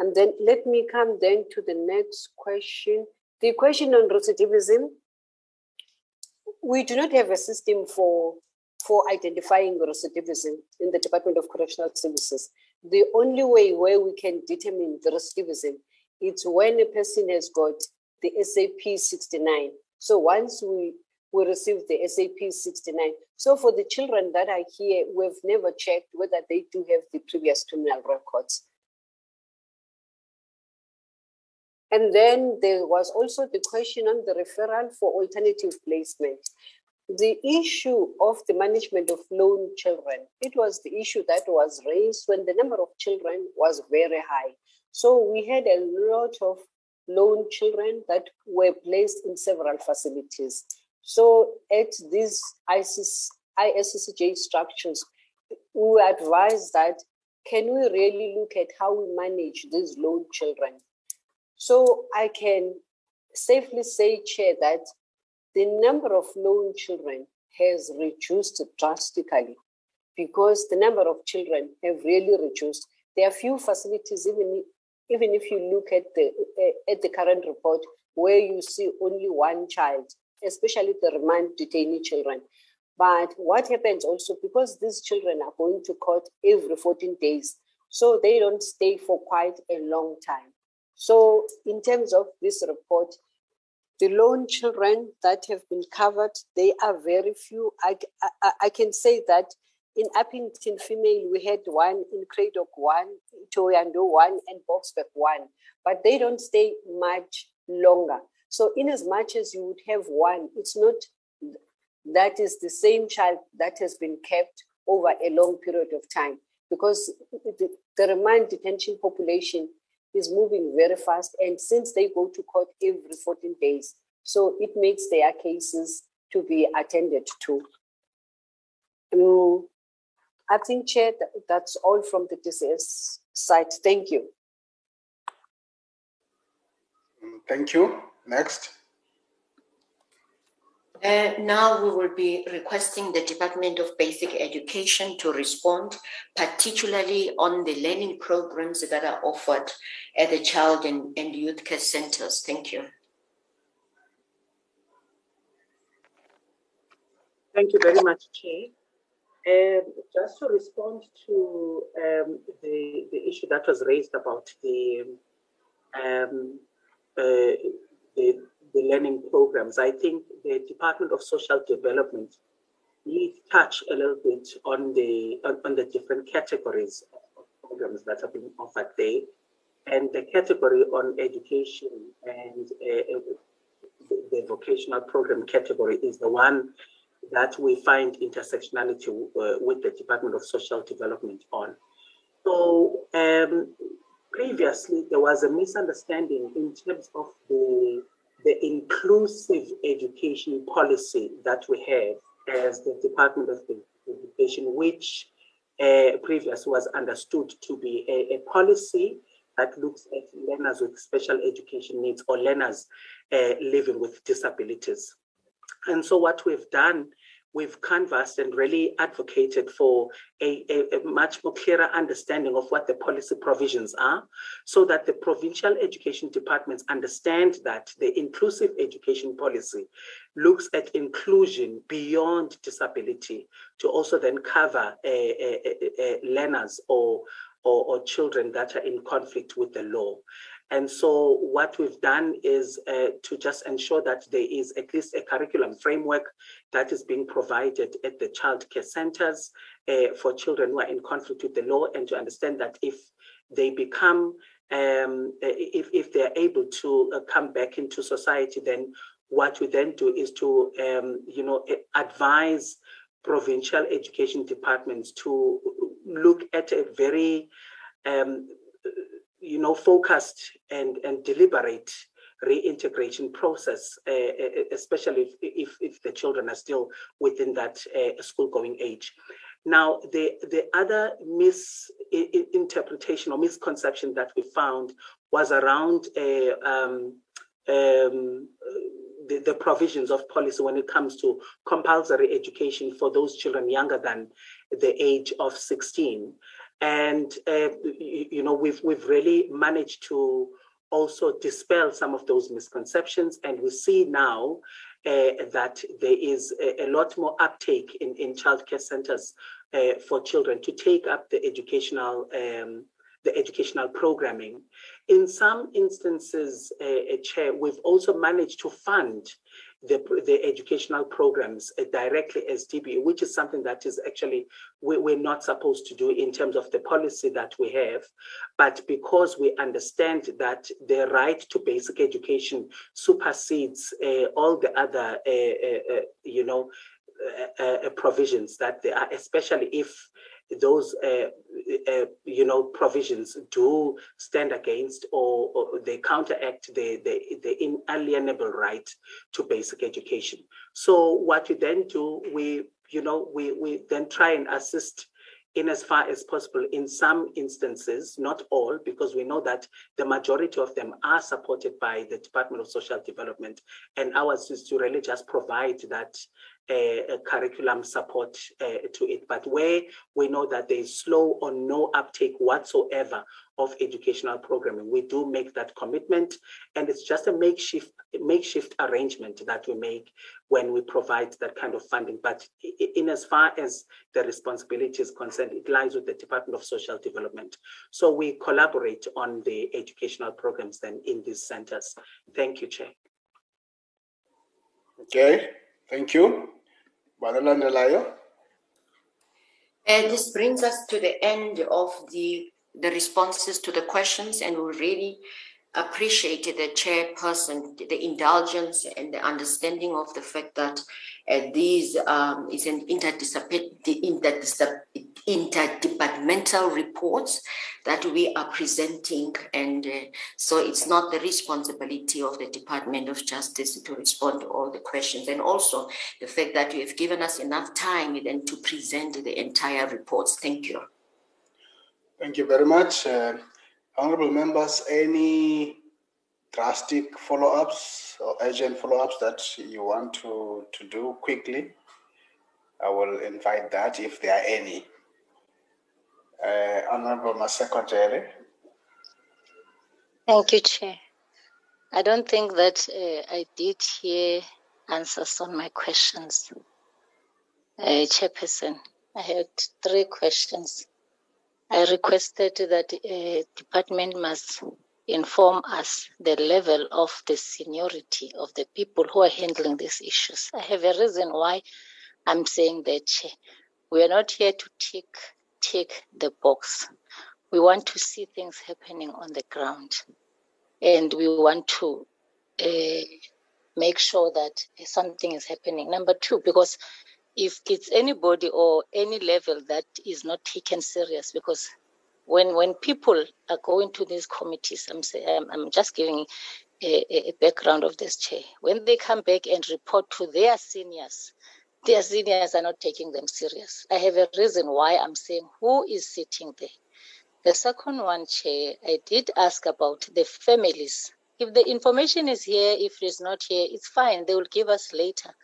And then let me come then to the next question. The question on recidivism. We do not have a system for for identifying recidivism in the Department of Correctional Services. The only way where we can determine the recidivism is when a person has got the SAP 69. So once we we receive the SAP 69. So for the children that are here, we've never checked whether they do have the previous criminal records. And then there was also the question on the referral for alternative placement the issue of the management of lone children, it was the issue that was raised when the number of children was very high. So we had a lot of lone children that were placed in several facilities. So at these ISIS, structures, we advised that can we really look at how we manage these lone children? So I can safely say, Chair, that the number of lone children has reduced drastically because the number of children have really reduced. There are few facilities, even, even if you look at the, at the current report, where you see only one child, especially the remand detainee children. But what happens also, because these children are going to court every 14 days, so they don't stay for quite a long time. So, in terms of this report, the lone children that have been covered, they are very few. I, I, I can say that in Upington female, we had one, in Cradock one, Thohoyandou one, and Boksburg one, but they don't stay much longer. So, in as much as you would have one, it's not that is the same child that has been kept over a long period of time because the, the remand detention population is moving very fast. And since they go to court every 14 days, so it makes their cases to be attended to. Um, I think, Chair, that's all from the DCS side. Thank you. Thank you. Next. Uh, now we will be requesting the Department of Basic Education to respond, particularly on the learning programs that are offered at the child and, and youth care centers. Thank you. Thank you very much, Chair. Um, just to respond to um, the, the issue that was raised about the, um, uh, the the learning programs. I think the Department of Social Development need touch a little bit on the on, the different categories of programs that are being offered there, and the category on education and uh, uh the vocational program category is the one that we find intersectionality uh, with the Department of Social Development on. So um, previously there was a misunderstanding in terms of the the inclusive education policy that we have as the Department of Education, which uh, previous was understood to be a, a, policy that looks at learners with special education needs or learners uh, living with disabilities. And so what we've done we've canvassed and really advocated for a, a, a, much more clearer understanding of what the policy provisions are so that the provincial education departments understand that the inclusive education policy looks at inclusion beyond disability to also then cover uh, uh, uh, learners or, or, or children that are in conflict with the law. And so what we've done is uh, to just ensure that there is at least a curriculum framework that is being provided at the child care centers uh, for children who are in conflict with the law and to understand that if they become, um, uh, if, if they're able to uh, come back into society, then what we then do is to, um, you know, advise provincial education departments to look at a very um, you know, focused and, and deliberate reintegration process, uh, especially if, if, if, the children are still within that uh, school going age. Now, the, the other misinterpretation or misconception that we found was around uh, um, um, the, the, provisions of policy when it comes to compulsory education for those children younger than the age of 16 and uh, you know we've we've really managed to also dispel some of those misconceptions and we see now uh, that there is a, a, lot more uptake in, in childcare centers uh, for children to take up the educational um, the educational programming. In some instances, uh, Chair, we've also managed to fund the, the educational programs uh, directly as DBE, which is something that is actually we, we're not supposed to do in terms of the policy that we have. But because we understand that the right to basic education supersedes uh, all the other, uh, uh, uh you know, uh, provisions that there are, especially if those uh, uh, you know provisions do stand against or, or they counteract the, the, the inalienable right to basic education so what we then do we you know we we then try and assist in as far as possible in some instances, not all, because we know that the majority of them are supported by the Department of Social Development. And ours is to really just provide that uh, curriculum support uh, to it. But where we know that there is slow or no uptake whatsoever of educational programming, we do make that commitment, and it's just a makeshift makeshift arrangement that we make when we provide that kind of funding. But in as far as the responsibility is concerned, it lies with the Department of Social Development. So we collaborate on the educational programs then in these centers. Thank you, Chair. Okay, thank you. Uh, this brings us to the end of the, the responses to the questions, and we're really appreciated the chairperson, the indulgence and the understanding of the fact that uh, these um, is an interdepartmental reports that we are presenting, and uh, so it's not the responsibility of the Department of Justice to respond to all the questions, and also the fact that you have given us enough time then to present the entire reports. Thank you. Thank you very much. Uh, Honorable members, any drastic follow-ups or urgent follow-ups that you want to, to do quickly? I will invite that if there are any. Uh, Honorable Maseko Jele. Thank you, Chair. I don't think that uh, I did hear answers on my questions. Uh, Chairperson, I had three questions. I requested that a department must inform us the level of the seniority of the people who are handling these issues. I have a reason why I'm saying that we are not here to tick tick the box. We want to see things happening on the ground, and we want to uh, make sure that something is happening. Number two, because if it's anybody or any level that is not taken serious because when when people are going to these committees i'm saying i'm, just giving a, a, background of this chair. When they come back and report to their seniors their seniors are not taking them serious. I have a reason why i'm saying who is sitting there. The second one chair i did ask about the families. If the information is here if it is not here it's fine. They will give us later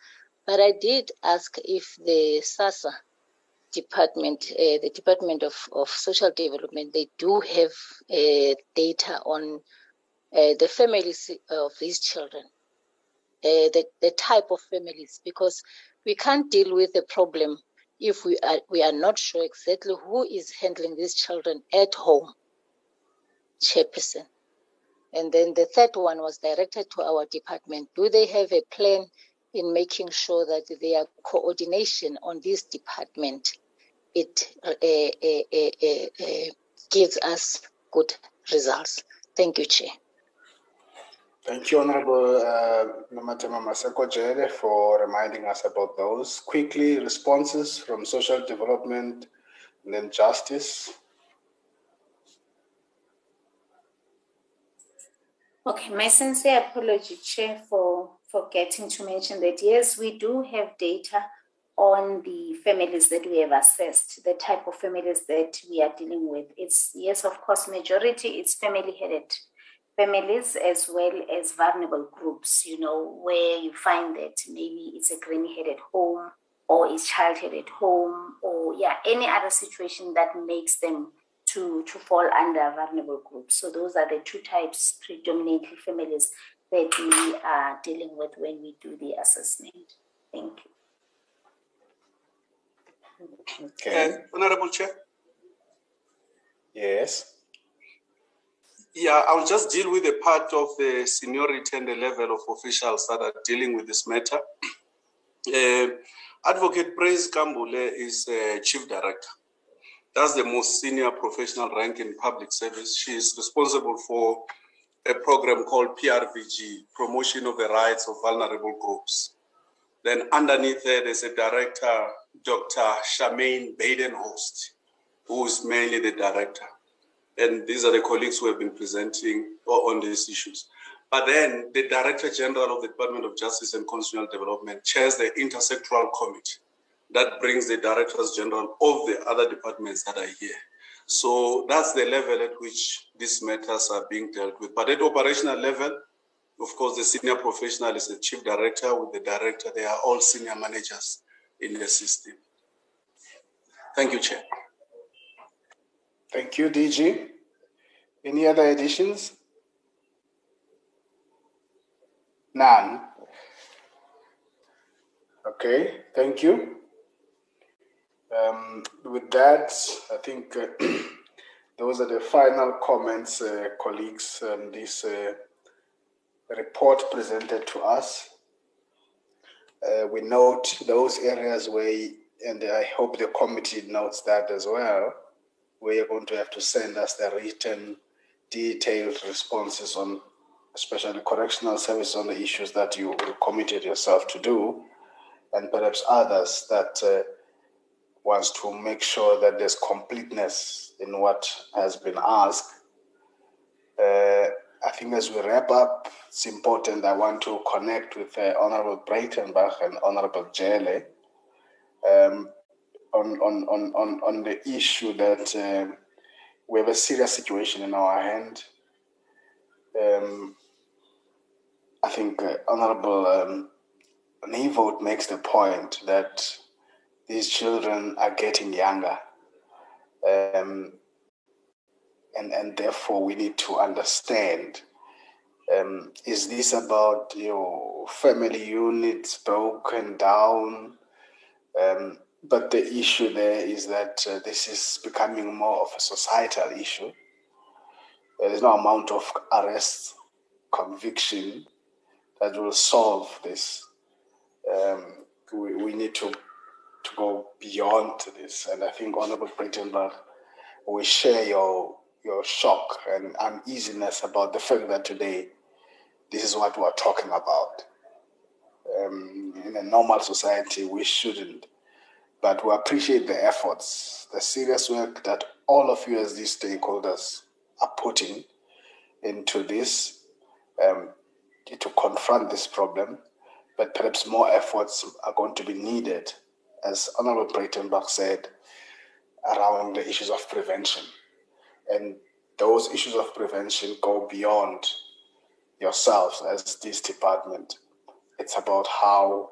But I did ask if the SASSA department, uh, the Department of, of Social Development, they do have uh, data on uh, the families of these children, uh, the, the type of families, because we can't deal with the problem if we are, we are not sure exactly who is handling these children at home, chairperson. And then the third one was directed to our department. Do they have a plan in making sure that their coordination on this department it uh, uh, uh, gives us good results. Thank you, Chair. Thank you, Honorable uh, Nomathemba Maseko Jele, for reminding us about those. Quickly, responses from social development and then justice. Okay, my sincere apology, Chair, for forgetting to mention that yes, we do have data on the families that we have assessed, the type of families that we are dealing with. It's yes, of course, majority it's family-headed families as well as vulnerable groups, you know, where you find that maybe it's a granny-headed home or it's child-headed home or yeah, any other situation that makes them to, to fall under vulnerable groups. So those are the two types, predominantly families, that we are dealing with when we do the assessment. Thank you. Okay. Uh, Honorable Chair. Yes. Yeah, I'll just deal with the part of the seniority and the level of officials that are dealing with this matter. Uh, Advocate Praise Kambule is uh, Chief Director. That's the most senior professional rank in public service. She is responsible for a program called PRVG, Promotion of the Rights of Vulnerable Groups. Then underneath her, there's a director, Dr. Charmaine Badenhorst, who is mainly the director. And these are the colleagues who have been presenting on these issues. But then the Director General of the Department of Justice and Constitutional Development chairs the intersectoral committee that brings the Directors General of the other departments that are here. So that's the level at which these matters are being dealt with. But at operational level, of course, the senior professional is the chief director with the director. They are all senior managers in the system. Thank you, Chair. Thank you, DG. Any other additions? None. Okay, thank you. Um, with that, I think uh, [CLEARS THROAT] those are the final comments, uh, colleagues, on this uh, report presented to us. Uh, we note those areas where, and I hope the committee notes that as well, where you're going to have to send us the written, detailed responses on, especially correctional service on the issues that you committed yourself to do, and perhaps others that wants to make sure that there's completeness in what has been asked. Uh, I think as we wrap up, it's important. I want to connect with uh, Honorable Breytenbach and Honorable Jele um, on, on, on, on, on the issue that uh, we have a serious situation in our hand. Um, I think uh, Honorable um, Nieuwoudt makes the point that these children are getting younger. Um, and, and therefore, we need to understand um, is this about your family units broken down? Um, but the issue there is that uh, this is becoming more of a societal issue. There is no amount of arrest, conviction that will solve this. Um, we, we need to to go beyond this. And I think Honorable Breytenbach, we share your your shock and uneasiness about the fact that today this is what we're talking about. Um, in a normal society, we shouldn't. But we appreciate the efforts, the serious work that all of you as these stakeholders are putting into this um, to confront this problem. But perhaps more efforts are going to be needed as Honorable Breytenbach said, around the issues of prevention. And those issues of prevention go beyond yourselves as this department. It's about how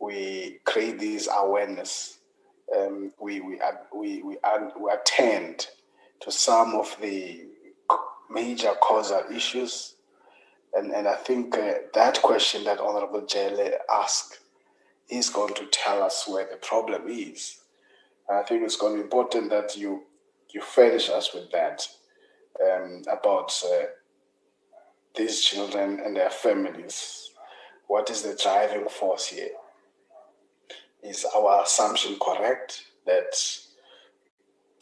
we create this awareness. Um, we we we we, we attend to some of the major causal issues, and and I think uh, that question that Honorable Jele asked is going to tell us where the problem is. I think it's going to be important that you you furnish us with that um, about uh, these children and their families. What is the driving force here? Is our assumption correct that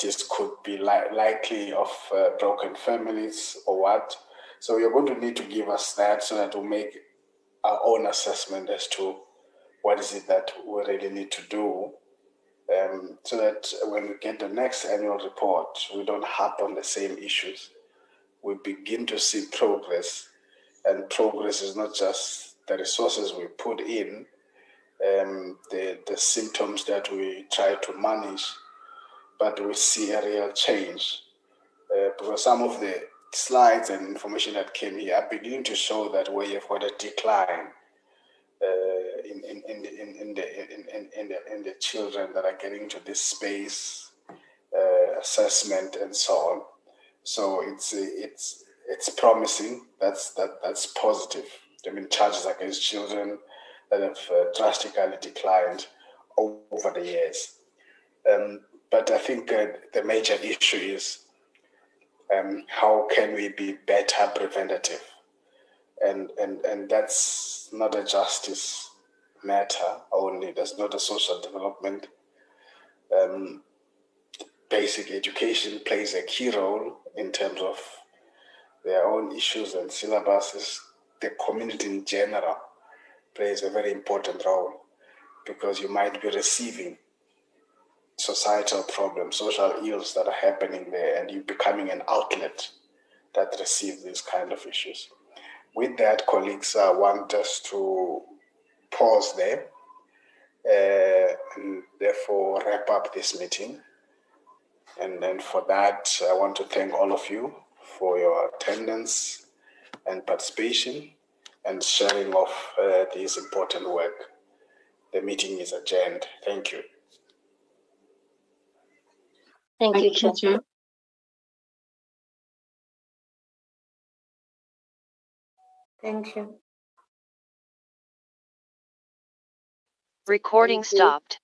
this could be li- likely of uh, broken families or what? So you're going to need to give us that so that we make our own assessment as to what is it that we really need to do um, so that when we get the next annual report, we don't harp on the same issues. We begin to see progress, and progress is not just the resources we put in, um, the, the symptoms that we try to manage, but we see a real change. Uh, because some of the slides and information that came here are beginning to show that where you've got a decline in, in, in, in, in, the, in, in, in, the, in the children that are getting to this space uh, assessment and so on. So it's it's it's promising. That's that that's positive. I mean, charges against children that have uh, drastically declined over the years. Um, but I think uh, the major issue is um, how can we be better preventative, and and and that's not a justice matter only. That's not a social development. Um, basic education plays a key role in terms of their own issues and syllabuses. The community in general plays a very important role because you might be receiving societal problems, social ills that are happening there, and you becoming an outlet that receives these kind of issues. With that, colleagues, I want us to pause there uh, and therefore wrap up this meeting. And then for that, I want to thank all of you for your attendance and participation and sharing of uh, this important work. The meeting is adjourned. Thank you. Thank, Thank you, Chair. Thank you. Recording stopped.